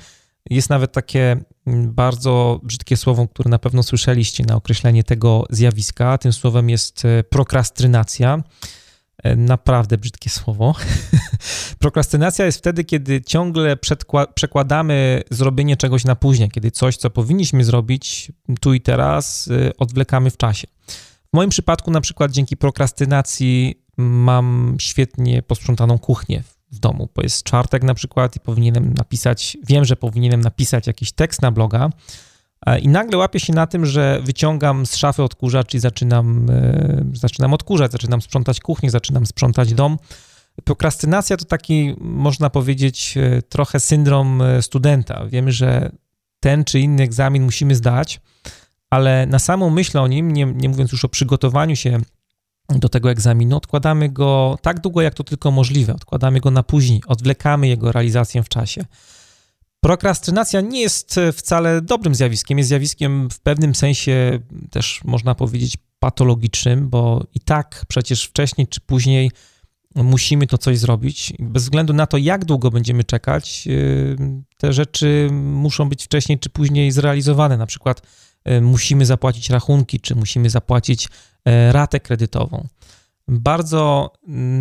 Jest nawet takie mm, bardzo brzydkie słowo, które na pewno słyszeliście na określenie tego zjawiska. Tym słowem jest e, prokrastynacja. E, naprawdę brzydkie słowo. Prokrastynacja jest wtedy, kiedy ciągle przekładamy zrobienie czegoś na później, kiedy coś, co powinniśmy zrobić tu i teraz, odwlekamy w czasie. W moim przypadku, na przykład, dzięki prokrastynacji mam świetnie posprzątaną kuchnię w domu, bo jest czwartek na przykład i powinienem napisać, wiem, że powinienem napisać jakiś tekst na bloga e, i nagle łapię się na tym, że wyciągam z szafy odkurzacz i zaczynam, e, zaczynam odkurzać, zaczynam sprzątać kuchnię, zaczynam sprzątać dom. Prokrastynacja to taki, można powiedzieć, e, trochę syndrom studenta. Wiemy, że ten czy inny egzamin musimy zdać, ale na samą myśl o nim, nie, nie mówiąc już o przygotowaniu się do tego egzaminu, odkładamy go tak długo, jak to tylko możliwe, odkładamy go na później, odwlekamy jego realizację w czasie. Prokrastynacja nie jest wcale dobrym zjawiskiem, jest zjawiskiem w pewnym sensie też można powiedzieć patologicznym, bo i tak przecież wcześniej czy później musimy to coś zrobić. Bez względu na to, jak długo będziemy czekać, yy, te rzeczy muszą być wcześniej czy później zrealizowane. Na przykład yy, musimy zapłacić rachunki, czy musimy zapłacić E, ratę kredytową. Bardzo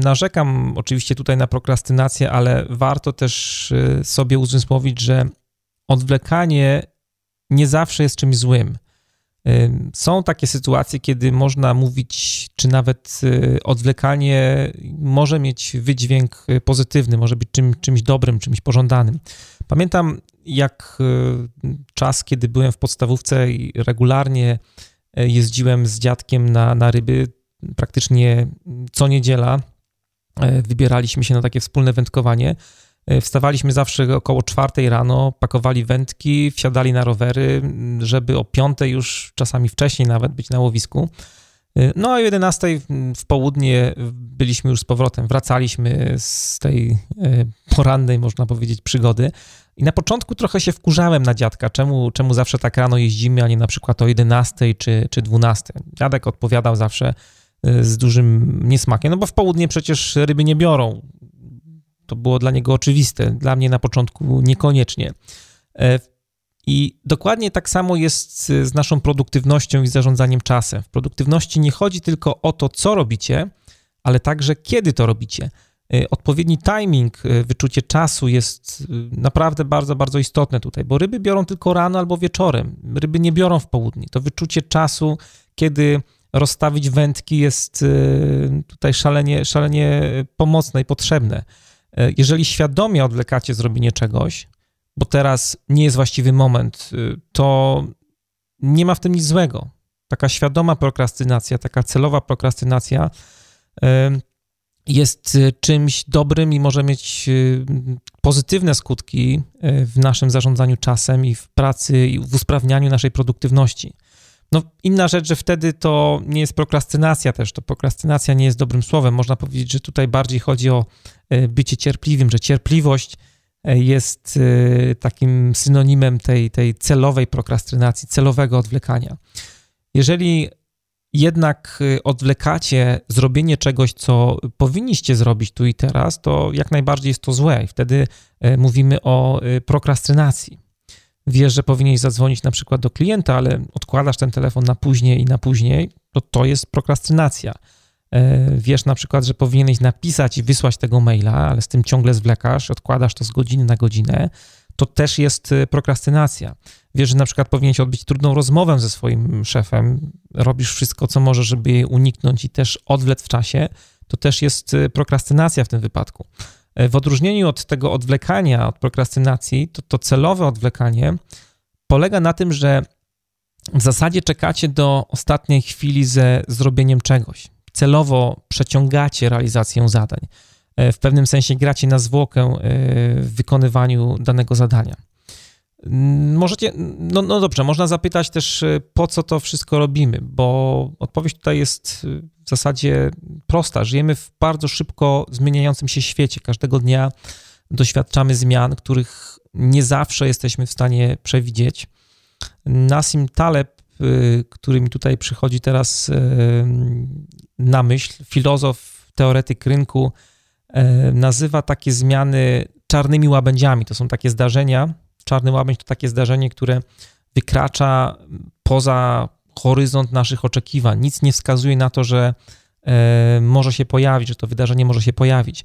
narzekam oczywiście tutaj na prokrastynację, ale warto też e, sobie uzmysłowić, że odwlekanie nie zawsze jest czymś złym. E, są takie sytuacje, kiedy można mówić, czy nawet odwlekanie może mieć wydźwięk pozytywny, może być czym, czymś dobrym, czymś pożądanym. Pamiętam, jak czas, kiedy byłem w podstawówce i regularnie E, jeździłem z dziadkiem na, na ryby praktycznie co niedziela. wybieraliśmy się na takie wspólne wędkowanie. Wstawaliśmy zawsze około czwartej rano, pakowali wędki, wsiadali na rowery, żeby o piątej już czasami wcześniej nawet być na łowisku. No a o 11 w południe byliśmy już z powrotem, wracaliśmy z tej porannej, można powiedzieć, przygody. I na początku trochę się wkurzałem na dziadka, czemu, czemu zawsze tak rano jeździmy, a nie na przykład o 11 czy, czy 12. Dziadek odpowiadał zawsze y, z dużym niesmakiem, no bo w południe przecież ryby nie biorą. To było dla niego oczywiste, dla mnie na początku niekoniecznie. I dokładnie tak samo jest z naszą produktywnością i zarządzaniem czasem. W produktywności nie chodzi tylko o to, co robicie, ale także kiedy to robicie. Y, odpowiedni timing, y, wyczucie czasu jest y, naprawdę bardzo, bardzo istotne tutaj, bo ryby biorą tylko rano albo wieczorem. Ryby nie biorą w południe. To wyczucie czasu, kiedy rozstawić wędki jest tutaj szalenie, szalenie pomocne i potrzebne. Jeżeli świadomie odwlekacie zrobienie czegoś, bo teraz nie jest właściwy moment, to nie ma w tym nic złego. Taka świadoma prokrastynacja, taka celowa prokrastynacja jest y, czymś dobrym i może mieć y, pozytywne skutki y, w naszym zarządzaniu czasem i w pracy i w usprawnianiu naszej produktywności. No, inna rzecz, że wtedy to nie jest prokrastynacja też, to prokrastynacja nie jest dobrym słowem. Można powiedzieć, że tutaj bardziej chodzi o bycie cierpliwym, że cierpliwość jest takim synonimem tej, tej celowej prokrastynacji, celowego odwlekania. Jeżeli jednak y, odwlekacie zrobienie czegoś, co powinniście zrobić tu i teraz, to jak najbardziej jest to złe. I wtedy y, mówimy o y, prokrastynacji. Wiesz, że powinieneś zadzwonić na przykład do klienta, ale odkładasz ten telefon na później i na później, to to jest prokrastynacja. Wiesz na przykład, że powinieneś napisać i wysłać tego maila, ale z tym ciągle zwlekasz, odkładasz to z godziny na godzinę, to też jest prokrastynacja wiesz, że na przykład powinieneś odbyć trudną rozmowę ze swoim szefem, robisz wszystko, co możesz, żeby jej uniknąć i też odwlec w czasie, to też jest y, prokrastynacja w tym wypadku. E, w odróżnieniu od tego odwlekania, od prokrastynacji, to, to celowe odwlekanie polega na tym, że w zasadzie czekacie do ostatniej chwili ze zrobieniem czegoś. Celowo przeciągacie realizację zadań. E, w pewnym sensie gracie na zwłokę e, w wykonywaniu danego zadania. Możecie, no, no dobrze, można zapytać też, y, po co to wszystko robimy, bo odpowiedź tutaj jest w zasadzie prosta. Żyjemy w bardzo szybko zmieniającym się świecie. Każdego dnia doświadczamy zmian, których nie zawsze jesteśmy w stanie przewidzieć. Nasim Taleb, który mi tutaj przychodzi teraz na myśl, filozof, teoretyk rynku, nazywa takie zmiany czarnymi łabędziami. To są takie zdarzenia, Czarny Łabędź to takie zdarzenie, które wykracza poza horyzont naszych oczekiwań. Nic nie wskazuje na to, że może się pojawić, że to wydarzenie może się pojawić.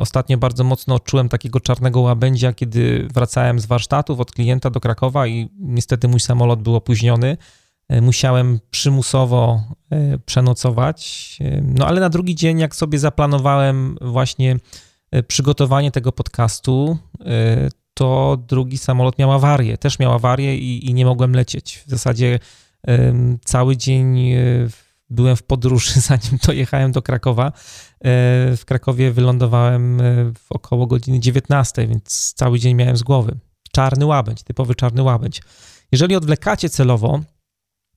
Ostatnio bardzo mocno odczułem takiego czarnego łabędzia, kiedy wracałem z warsztatów od klienta do Krakowa i niestety mój samolot był opóźniony. E, musiałem przymusowo przenocować. No ale na drugi dzień, jak sobie zaplanowałem właśnie przygotowanie tego podcastu, to drugi samolot miał awarię. Też miał awarię i, i nie mogłem lecieć. W zasadzie cały dzień e, byłem w podróży, zanim dojechałem do Krakowa. E, w Krakowie wylądowałem e, w około godziny 19, więc cały dzień miałem z głowy. Czarny łabędź, typowy czarny łabędź. Jeżeli odwlekacie celowo,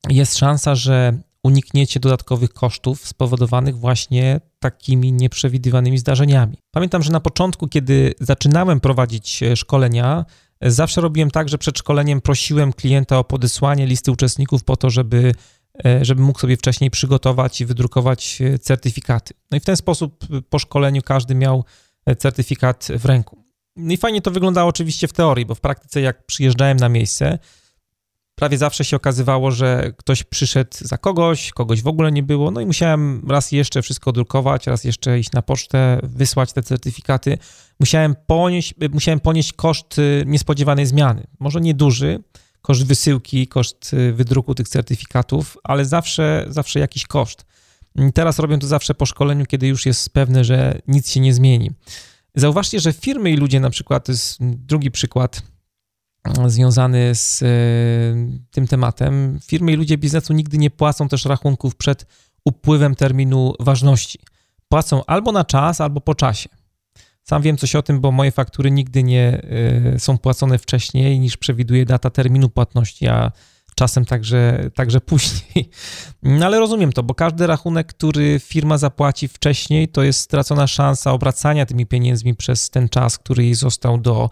jest szansa, że unikniecie dodatkowych kosztów spowodowanych właśnie takimi nieprzewidywanymi zdarzeniami. Pamiętam, że na początku, kiedy zaczynałem prowadzić e, szkolenia, e, zawsze robiłem tak, że przed szkoleniem prosiłem klienta o podesłanie listy uczestników po to, żeby, e, żeby mógł sobie wcześniej przygotować i wydrukować certyfikaty. No i w ten sposób po szkoleniu każdy miał certyfikat w ręku. No i fajnie to wyglądało oczywiście w teorii, bo w praktyce jak przyjeżdżałem na miejsce, prawie zawsze się okazywało, że ktoś przyszedł za kogoś, kogoś w ogóle nie było, no i musiałem raz jeszcze wszystko drukować, raz jeszcze iść na pocztę, wysłać te certyfikaty. Musiałem ponieść, musiałem ponieść koszt y, niespodziewanej zmiany. Może nie duży, koszt wysyłki, koszt y, wydruku tych certyfikatów, ale zawsze, zawsze jakiś koszt. Teraz robię to zawsze po szkoleniu, kiedy już jest pewne, że nic się nie zmieni. Zauważcie, że firmy i ludzie, na przykład, to jest drugi przykład, związany z e, tym tematem. Firmy i ludzie biznesu nigdy nie płacą też rachunków przed upływem terminu ważności. płacą albo na czas, albo po czasie. Sam wiem coś o tym, bo moje faktury nigdy nie y, są płacone wcześniej niż przewiduje data terminu płatności, a czasem także, także później. No ale rozumiem to, bo każdy rachunek, który firma zapłaci wcześniej, to jest stracona szansa obracania tymi pieniędzmi przez ten czas, który jej został do,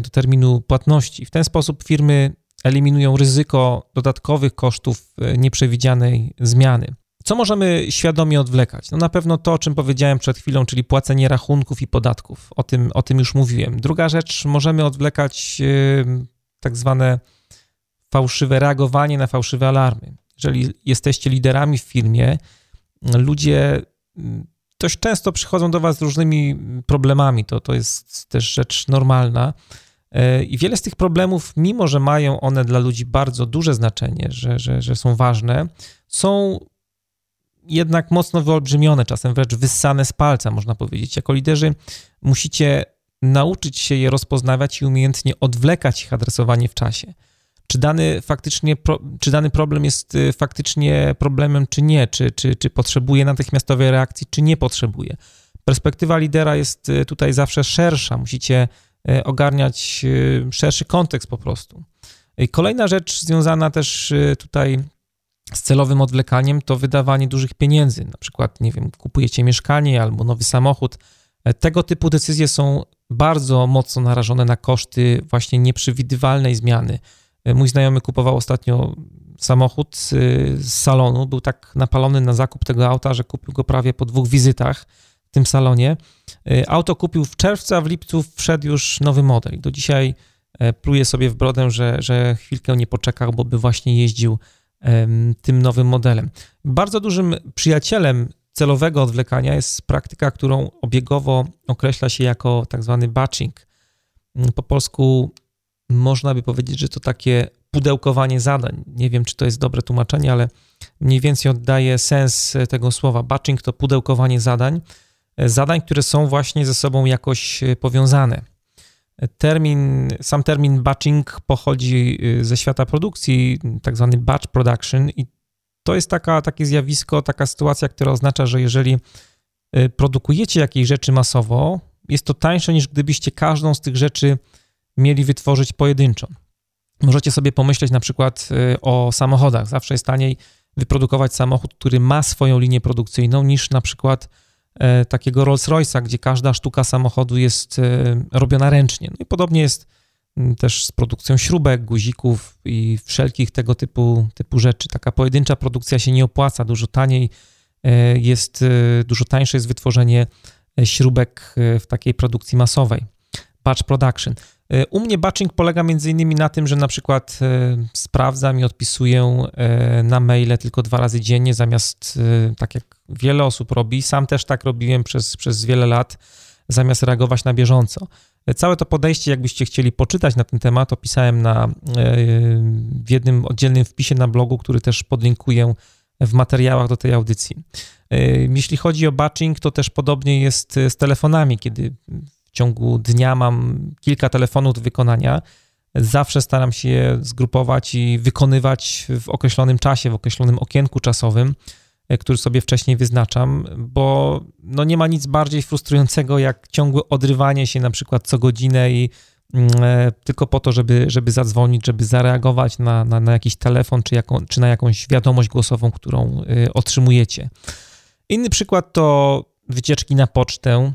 do terminu płatności. W ten sposób firmy eliminują ryzyko dodatkowych kosztów y, nieprzewidzianej zmiany. Co możemy świadomie odwlekać? No na pewno to, o czym powiedziałem przed chwilą, czyli płacenie rachunków i podatków. O tym, o tym już mówiłem. Druga rzecz, możemy odwlekać yy, tak zwane fałszywe reagowanie na fałszywe alarmy. Jeżeli jesteście liderami w firmie, ludzie dość często przychodzą do Was z różnymi problemami. To, to jest też rzecz normalna. Yy, I wiele z tych problemów, mimo że mają one dla ludzi bardzo duże znaczenie, że, że, że są ważne, są jednak mocno wyolbrzymione, czasem wręcz wyssane z palca, można powiedzieć. Jako liderzy musicie nauczyć się je rozpoznawać i umiejętnie odwlekać ich adresowanie w czasie. Czy dany, faktycznie, czy dany problem jest y, faktycznie problemem, czy nie, czy, czy, czy potrzebuje natychmiastowej reakcji, czy nie potrzebuje. Perspektywa lidera jest y, tutaj zawsze szersza, musicie y, ogarniać szerszy kontekst po prostu. Kolejna rzecz związana też tutaj z celowym odwlekaniem to wydawanie dużych pieniędzy. Na przykład, nie wiem, kupujecie mieszkanie albo nowy samochód. Tego typu decyzje są bardzo mocno narażone na koszty właśnie nieprzewidywalnej zmiany. Mój znajomy kupował ostatnio samochód z salonu, był tak napalony na zakup tego auta, że kupił go prawie po dwóch wizytach w tym salonie. Auto kupił w czerwcu, a w lipcu wszedł już nowy model. Do dzisiaj e, pluje sobie w brodę, że, że chwilkę nie poczekał, bo by właśnie jeździł tym nowym modelem. Bardzo dużym przyjacielem celowego odwlekania jest praktyka, którą obiegowo określa się jako tak zwany batching. Mm, po polsku można by powiedzieć, że to takie pudełkowanie zadań. Nie wiem, czy to jest dobre tłumaczenie, ale mniej więcej oddaje sens tego słowa. Batching to pudełkowanie zadań, e, zadań, które są właśnie ze sobą jakoś e, powiązane. Termin, sam termin batching pochodzi ze świata produkcji, tak zwany batch production i to jest taka, takie zjawisko, taka sytuacja, która oznacza, że jeżeli produkujecie jakieś rzeczy masowo, jest to tańsze niż gdybyście każdą z tych rzeczy mieli wytworzyć pojedynczo. Możecie sobie pomyśleć na przykład y, o samochodach. Zawsze jest taniej wyprodukować samochód, który ma swoją linię produkcyjną, niż na przykład E, takiego Rolls-Royce'a, gdzie każda sztuka samochodu jest e, robiona ręcznie. No i podobnie jest mm, też z produkcją śrubek, guzików i wszelkich tego typu, typu rzeczy. Taka pojedyncza produkcja się nie opłaca, dużo taniej jest, dużo tańsze jest wytworzenie śrubek w takiej produkcji masowej. Batch production. E, u mnie batching polega między innymi na tym, że na przykład e, sprawdzam i odpisuję e, na maile tylko dwa razy dziennie, zamiast tak jak wiele osób robi. Sam też tak robiłem przez, przez wiele lat, zamiast reagować na bieżąco. Całe to podejście, jakbyście chcieli poczytać na ten temat, opisałem na, w jednym oddzielnym wpisie na blogu, który też podlinkuję w materiałach do tej audycji. Jeśli chodzi o batching, to też podobnie jest z telefonami, kiedy w ciągu dnia mam kilka telefonów do wykonania. Zawsze staram się je zgrupować i wykonywać w określonym czasie, w określonym okienku czasowym, e, który sobie wcześniej wyznaczam, bo no nie ma nic bardziej frustrującego jak ciągłe odrywanie się na przykład co godzinę i mm, e, tylko po to, żeby, żeby zadzwonić, żeby zareagować na, na, na jakiś telefon czy, jaką, czy na jakąś wiadomość głosową, którą e, otrzymujecie. Inny przykład to wycieczki na pocztę.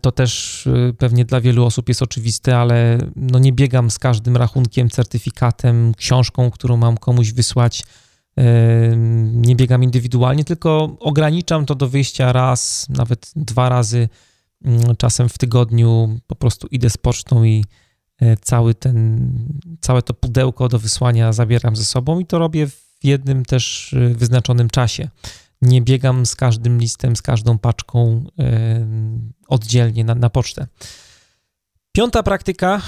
To też y, pewnie dla wielu osób jest oczywiste, ale no nie biegam z każdym rachunkiem, certyfikatem, książką, którą mam komuś wysłać. Y, nie biegam indywidualnie, tylko ograniczam to do wyjścia raz, nawet dwa razy mm, czasem w tygodniu. Po prostu idę z pocztą i y, cały ten, całe to pudełko do wysłania zabieram ze sobą i to robię w jednym też wyznaczonym czasie nie biegam z każdym listem, z każdą paczką oddzielnie na, na pocztę. Piąta praktyka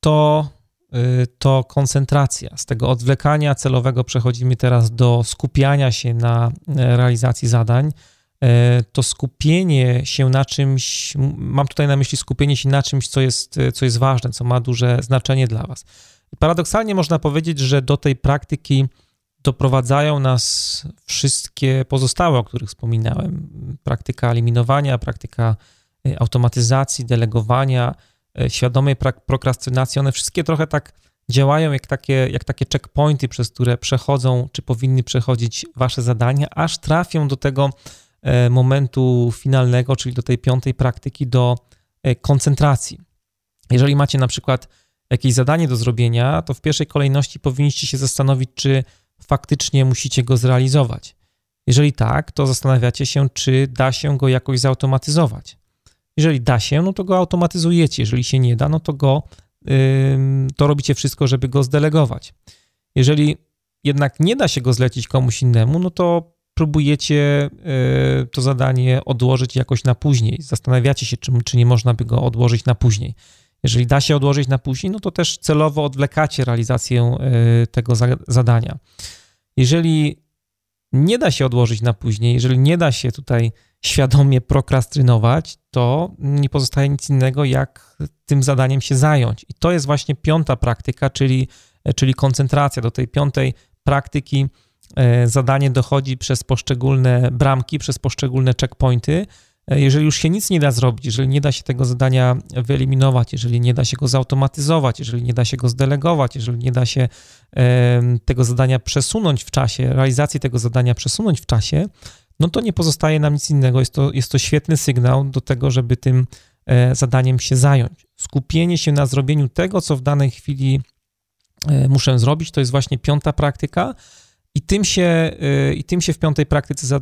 to, y, to koncentracja. Z tego odwlekania celowego przechodzimy teraz do skupiania się na e, realizacji zadań. E, to skupienie się na czymś, mam tutaj na myśli skupienie się na czymś, co jest, co jest ważne, co ma duże znaczenie dla Was. Paradoksalnie można powiedzieć, że do tej praktyki doprowadzają nas wszystkie pozostałe, o których wspominałem. Praktyka eliminowania, praktyka y, automatyzacji, delegowania, y, świadomej prokrastynacji, one wszystkie trochę tak działają jak takie, jak takie checkpointy, przez które przechodzą, czy powinny przechodzić wasze zadania, aż trafią do tego e, momentu finalnego, czyli do tej piątej praktyki, do e, koncentracji. Jeżeli macie na przykład jakieś zadanie do zrobienia, to w pierwszej kolejności powinniście się zastanowić, czy faktycznie musicie go zrealizować. Jeżeli tak, to zastanawiacie się, czy da się go jakoś zautomatyzować. Jeżeli da się, no to go automatyzujecie. Jeżeli się nie da, no to go to robicie wszystko, żeby go zdelegować. Jeżeli jednak nie da się go zlecić komuś innemu, no to próbujecie y, to zadanie odłożyć jakoś na później. Zastanawiacie się, czy, czy nie można by go odłożyć na później. Jeżeli da się odłożyć na później, no to też celowo odwlekacie realizację y, tego zadania. Jeżeli nie da się odłożyć na później, jeżeli nie da się tutaj świadomie prokrastynować, to nie pozostaje nic innego, jak tym zadaniem się zająć. I to jest właśnie piąta praktyka, czyli, czyli koncentracja. Do tej piątej praktyki e, zadanie dochodzi przez poszczególne bramki, przez poszczególne checkpointy. E, jeżeli już się nic nie da zrobić, jeżeli nie da się tego zadania wyeliminować, jeżeli nie da się go zautomatyzować, jeżeli nie da się go zdelegować, jeżeli nie da się tego zadania przesunąć w czasie, realizacji tego zadania przesunąć w czasie, no to nie pozostaje nam nic innego. Jest to, jest to świetny sygnał do tego, żeby tym e, zadaniem się zająć. Skupienie się na zrobieniu tego, co w danej chwili e, muszę zrobić, to jest właśnie piąta praktyka. I tym się, e, i tym się w piątej praktyce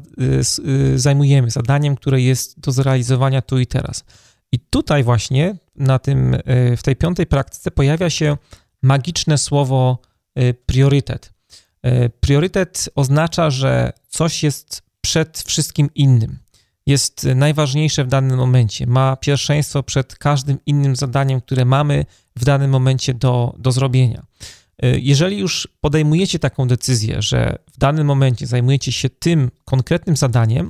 zajmujemy, zadaniem, które jest do zrealizowania tu i teraz. I tutaj właśnie na tym, w tej piątej praktyce pojawia się magiczne słowo priorytet. Priorytet oznacza, że coś jest przed wszystkim innym. Jest najważniejsze w danym momencie. Ma pierwszeństwo przed każdym innym zadaniem, które mamy w danym momencie do, do zrobienia. Y, jeżeli już podejmujecie taką decyzję, że w danym momencie zajmujecie się tym konkretnym zadaniem,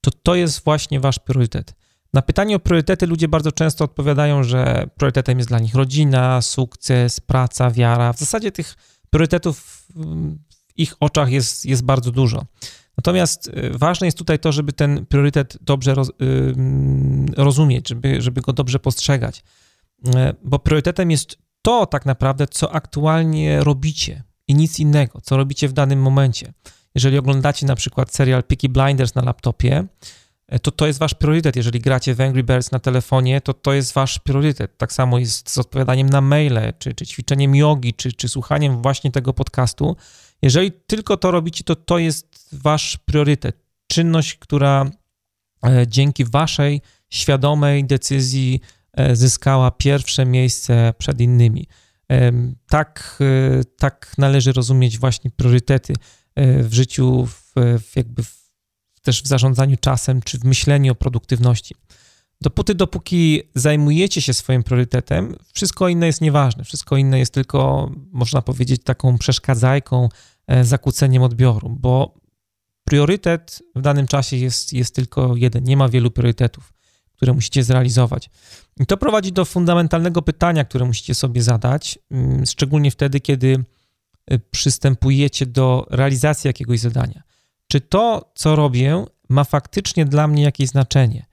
to to jest właśnie wasz priorytet. Na pytanie o priorytety ludzie bardzo często odpowiadają, że priorytetem jest dla nich rodzina, sukces, praca, wiara. W zasadzie tych priorytetów w ich oczach jest, jest bardzo dużo. Natomiast y, ważne jest tutaj to, żeby ten priorytet dobrze roz, rozumieć, żeby, żeby go dobrze postrzegać, yy, bo priorytetem jest to tak naprawdę, co aktualnie robicie i nic innego, co robicie w danym momencie. Jeżeli oglądacie na przykład serial Peaky Blinders na laptopie, y, to to jest wasz priorytet. Jeżeli gracie w Angry Birds na telefonie, to to jest wasz priorytet. Tak samo jest z odpowiadaniem na maile, czy, czy ćwiczeniem jogi, czy, czy słuchaniem właśnie tego podcastu. Jeżeli tylko to robicie, to to jest wasz priorytet. Czynność, która e, dzięki waszej świadomej decyzji e, zyskała pierwsze miejsce przed innymi. Tak, e, tak należy rozumieć właśnie priorytety w życiu, w, w jakby w, też w zarządzaniu czasem, czy w myśleniu o produktywności. Dopóty, dopóki zajmujecie się swoim priorytetem, wszystko inne jest nieważne. Wszystko inne jest tylko, można powiedzieć, taką przeszkadzajką, E, zakłóceniem odbioru, bo priorytet w danym czasie jest, jest tylko jeden, nie ma wielu priorytetów, które musicie zrealizować. I to prowadzi do fundamentalnego pytania, które musicie sobie zadać, mm, szczególnie wtedy, kiedy e, przystępujecie do realizacji jakiegoś zadania. Czy to, co robię, ma faktycznie dla mnie jakieś znaczenie?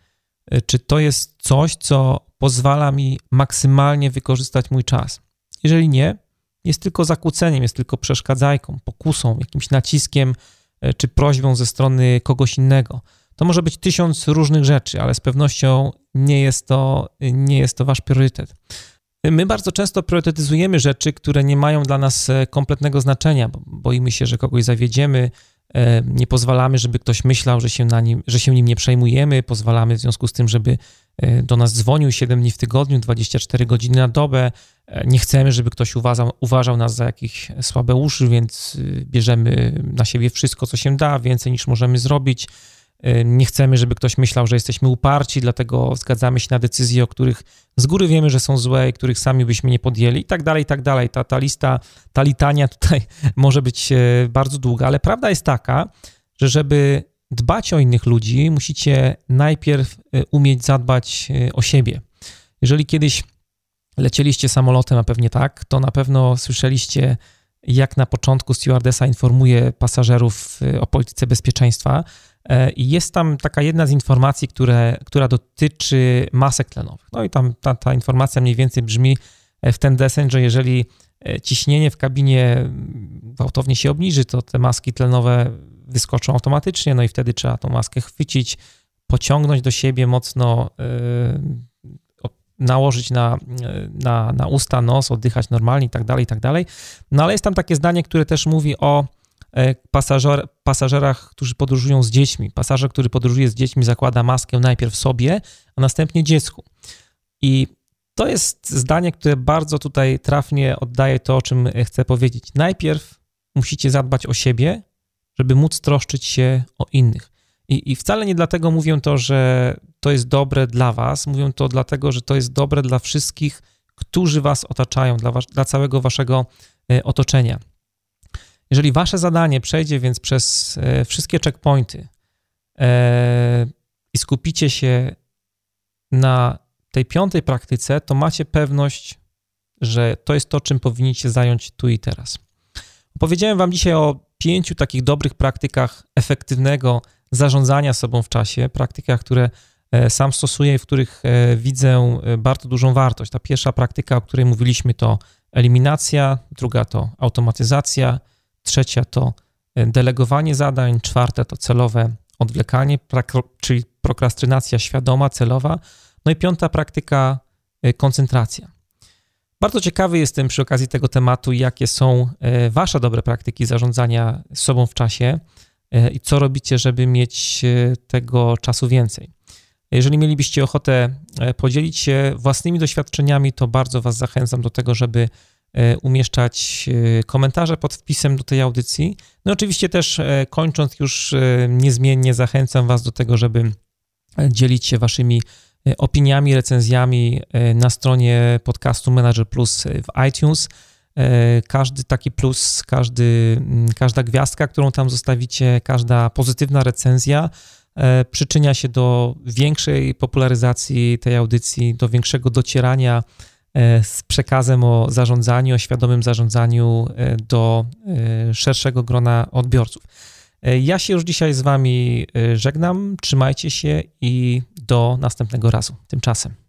E, czy to jest coś, co pozwala mi maksymalnie wykorzystać mój czas? Jeżeli nie, jest tylko zakłóceniem, jest tylko przeszkadzajką, pokusą, jakimś naciskiem e, czy prośbą ze strony kogoś innego. To może być tysiąc różnych rzeczy, ale z pewnością nie jest to, nie jest to wasz priorytet. My bardzo często priorytetyzujemy rzeczy, które nie mają dla nas e, kompletnego znaczenia. Boimy się, że kogoś zawiedziemy, e, nie pozwalamy, żeby ktoś myślał, że się, na nim, że się nim nie przejmujemy, pozwalamy w związku z tym, żeby do nas dzwonił 7 dni w tygodniu, 24 godziny na dobę, nie chcemy, żeby ktoś uważał, uważał nas za jakichś słabe uszy, więc bierzemy na siebie wszystko, co się da, więcej niż możemy zrobić. Y, nie chcemy, żeby ktoś myślał, że jesteśmy uparci, dlatego zgadzamy się na decyzje, o których z góry wiemy, że są złe i których sami byśmy nie podjęli, i tak dalej, i tak dalej. Ta, ta lista, ta litania tutaj może być e, bardzo długa, ale prawda jest taka, że żeby dbać o innych ludzi, musicie najpierw e, umieć zadbać e, o siebie. Jeżeli kiedyś lecieliście samolotem, a pewnie tak, to na pewno słyszeliście jak na początku stewardesa informuje pasażerów o polityce bezpieczeństwa. I jest tam taka jedna z informacji, które, która dotyczy masek tlenowych. No i tam ta, ta informacja mniej więcej brzmi w ten deseń, że jeżeli ciśnienie w kabinie gwałtownie się obniży, to te maski tlenowe wyskoczą automatycznie, no i wtedy trzeba tą maskę chwycić, pociągnąć do siebie mocno, yy, nałożyć na, na, na usta, nos, oddychać normalnie i tak dalej, i tak dalej. No ale jest tam takie zdanie, które też mówi o e, pasażer, pasażerach, którzy podróżują z dziećmi. Pasażer, który podróżuje z dziećmi, zakłada maskę najpierw sobie, a następnie dziecku. I to jest zdanie, które bardzo tutaj trafnie oddaje to, o czym chcę powiedzieć. Najpierw musicie zadbać o siebie, żeby móc troszczyć się o innych. I, I, wcale nie dlatego mówię to, że to jest dobre dla Was, mówię to dlatego, że to jest dobre dla wszystkich, którzy Was otaczają, dla, was, dla całego Waszego e, otoczenia. Jeżeli Wasze zadanie przejdzie więc przez e, wszystkie checkpointy e, i skupicie się na tej piątej praktyce, to macie pewność, że to jest to, czym powinniście zająć tu i teraz. Opowiedziałem Wam dzisiaj o pięciu takich dobrych praktykach efektywnego zarządzania sobą w czasie, praktykach, które e, sam stosuję i w których e, widzę e, bardzo dużą wartość. Ta pierwsza praktyka, o której mówiliśmy, to eliminacja, druga to automatyzacja, trzecia to delegowanie zadań, czwarta to celowe odwlekanie, czyli prokrastynacja świadoma, celowa, no i piąta praktyka koncentracja. Bardzo ciekawy jestem przy okazji tego tematu, jakie są Wasze dobre praktyki zarządzania sobą w czasie i co robicie, żeby mieć e, tego czasu więcej. Jeżeli mielibyście ochotę podzielić się własnymi doświadczeniami, to bardzo Was zachęcam do tego, żeby umieszczać komentarze pod wpisem do tej audycji. No oczywiście też kończąc już niezmiennie zachęcam Was do tego, żeby dzielić się Waszymi E, opiniami, recenzjami e, na stronie podcastu Manager Plus w iTunes. E, każdy taki plus, każdy, mm, każda gwiazdka, którą tam zostawicie, każda pozytywna recenzja przyczynia się do większej popularyzacji tej audycji, do większego docierania z przekazem o zarządzaniu, o świadomym zarządzaniu do szerszego grona odbiorców. E, ja się już dzisiaj z Wami e, żegnam. Trzymajcie się i do następnego razu. Tymczasem.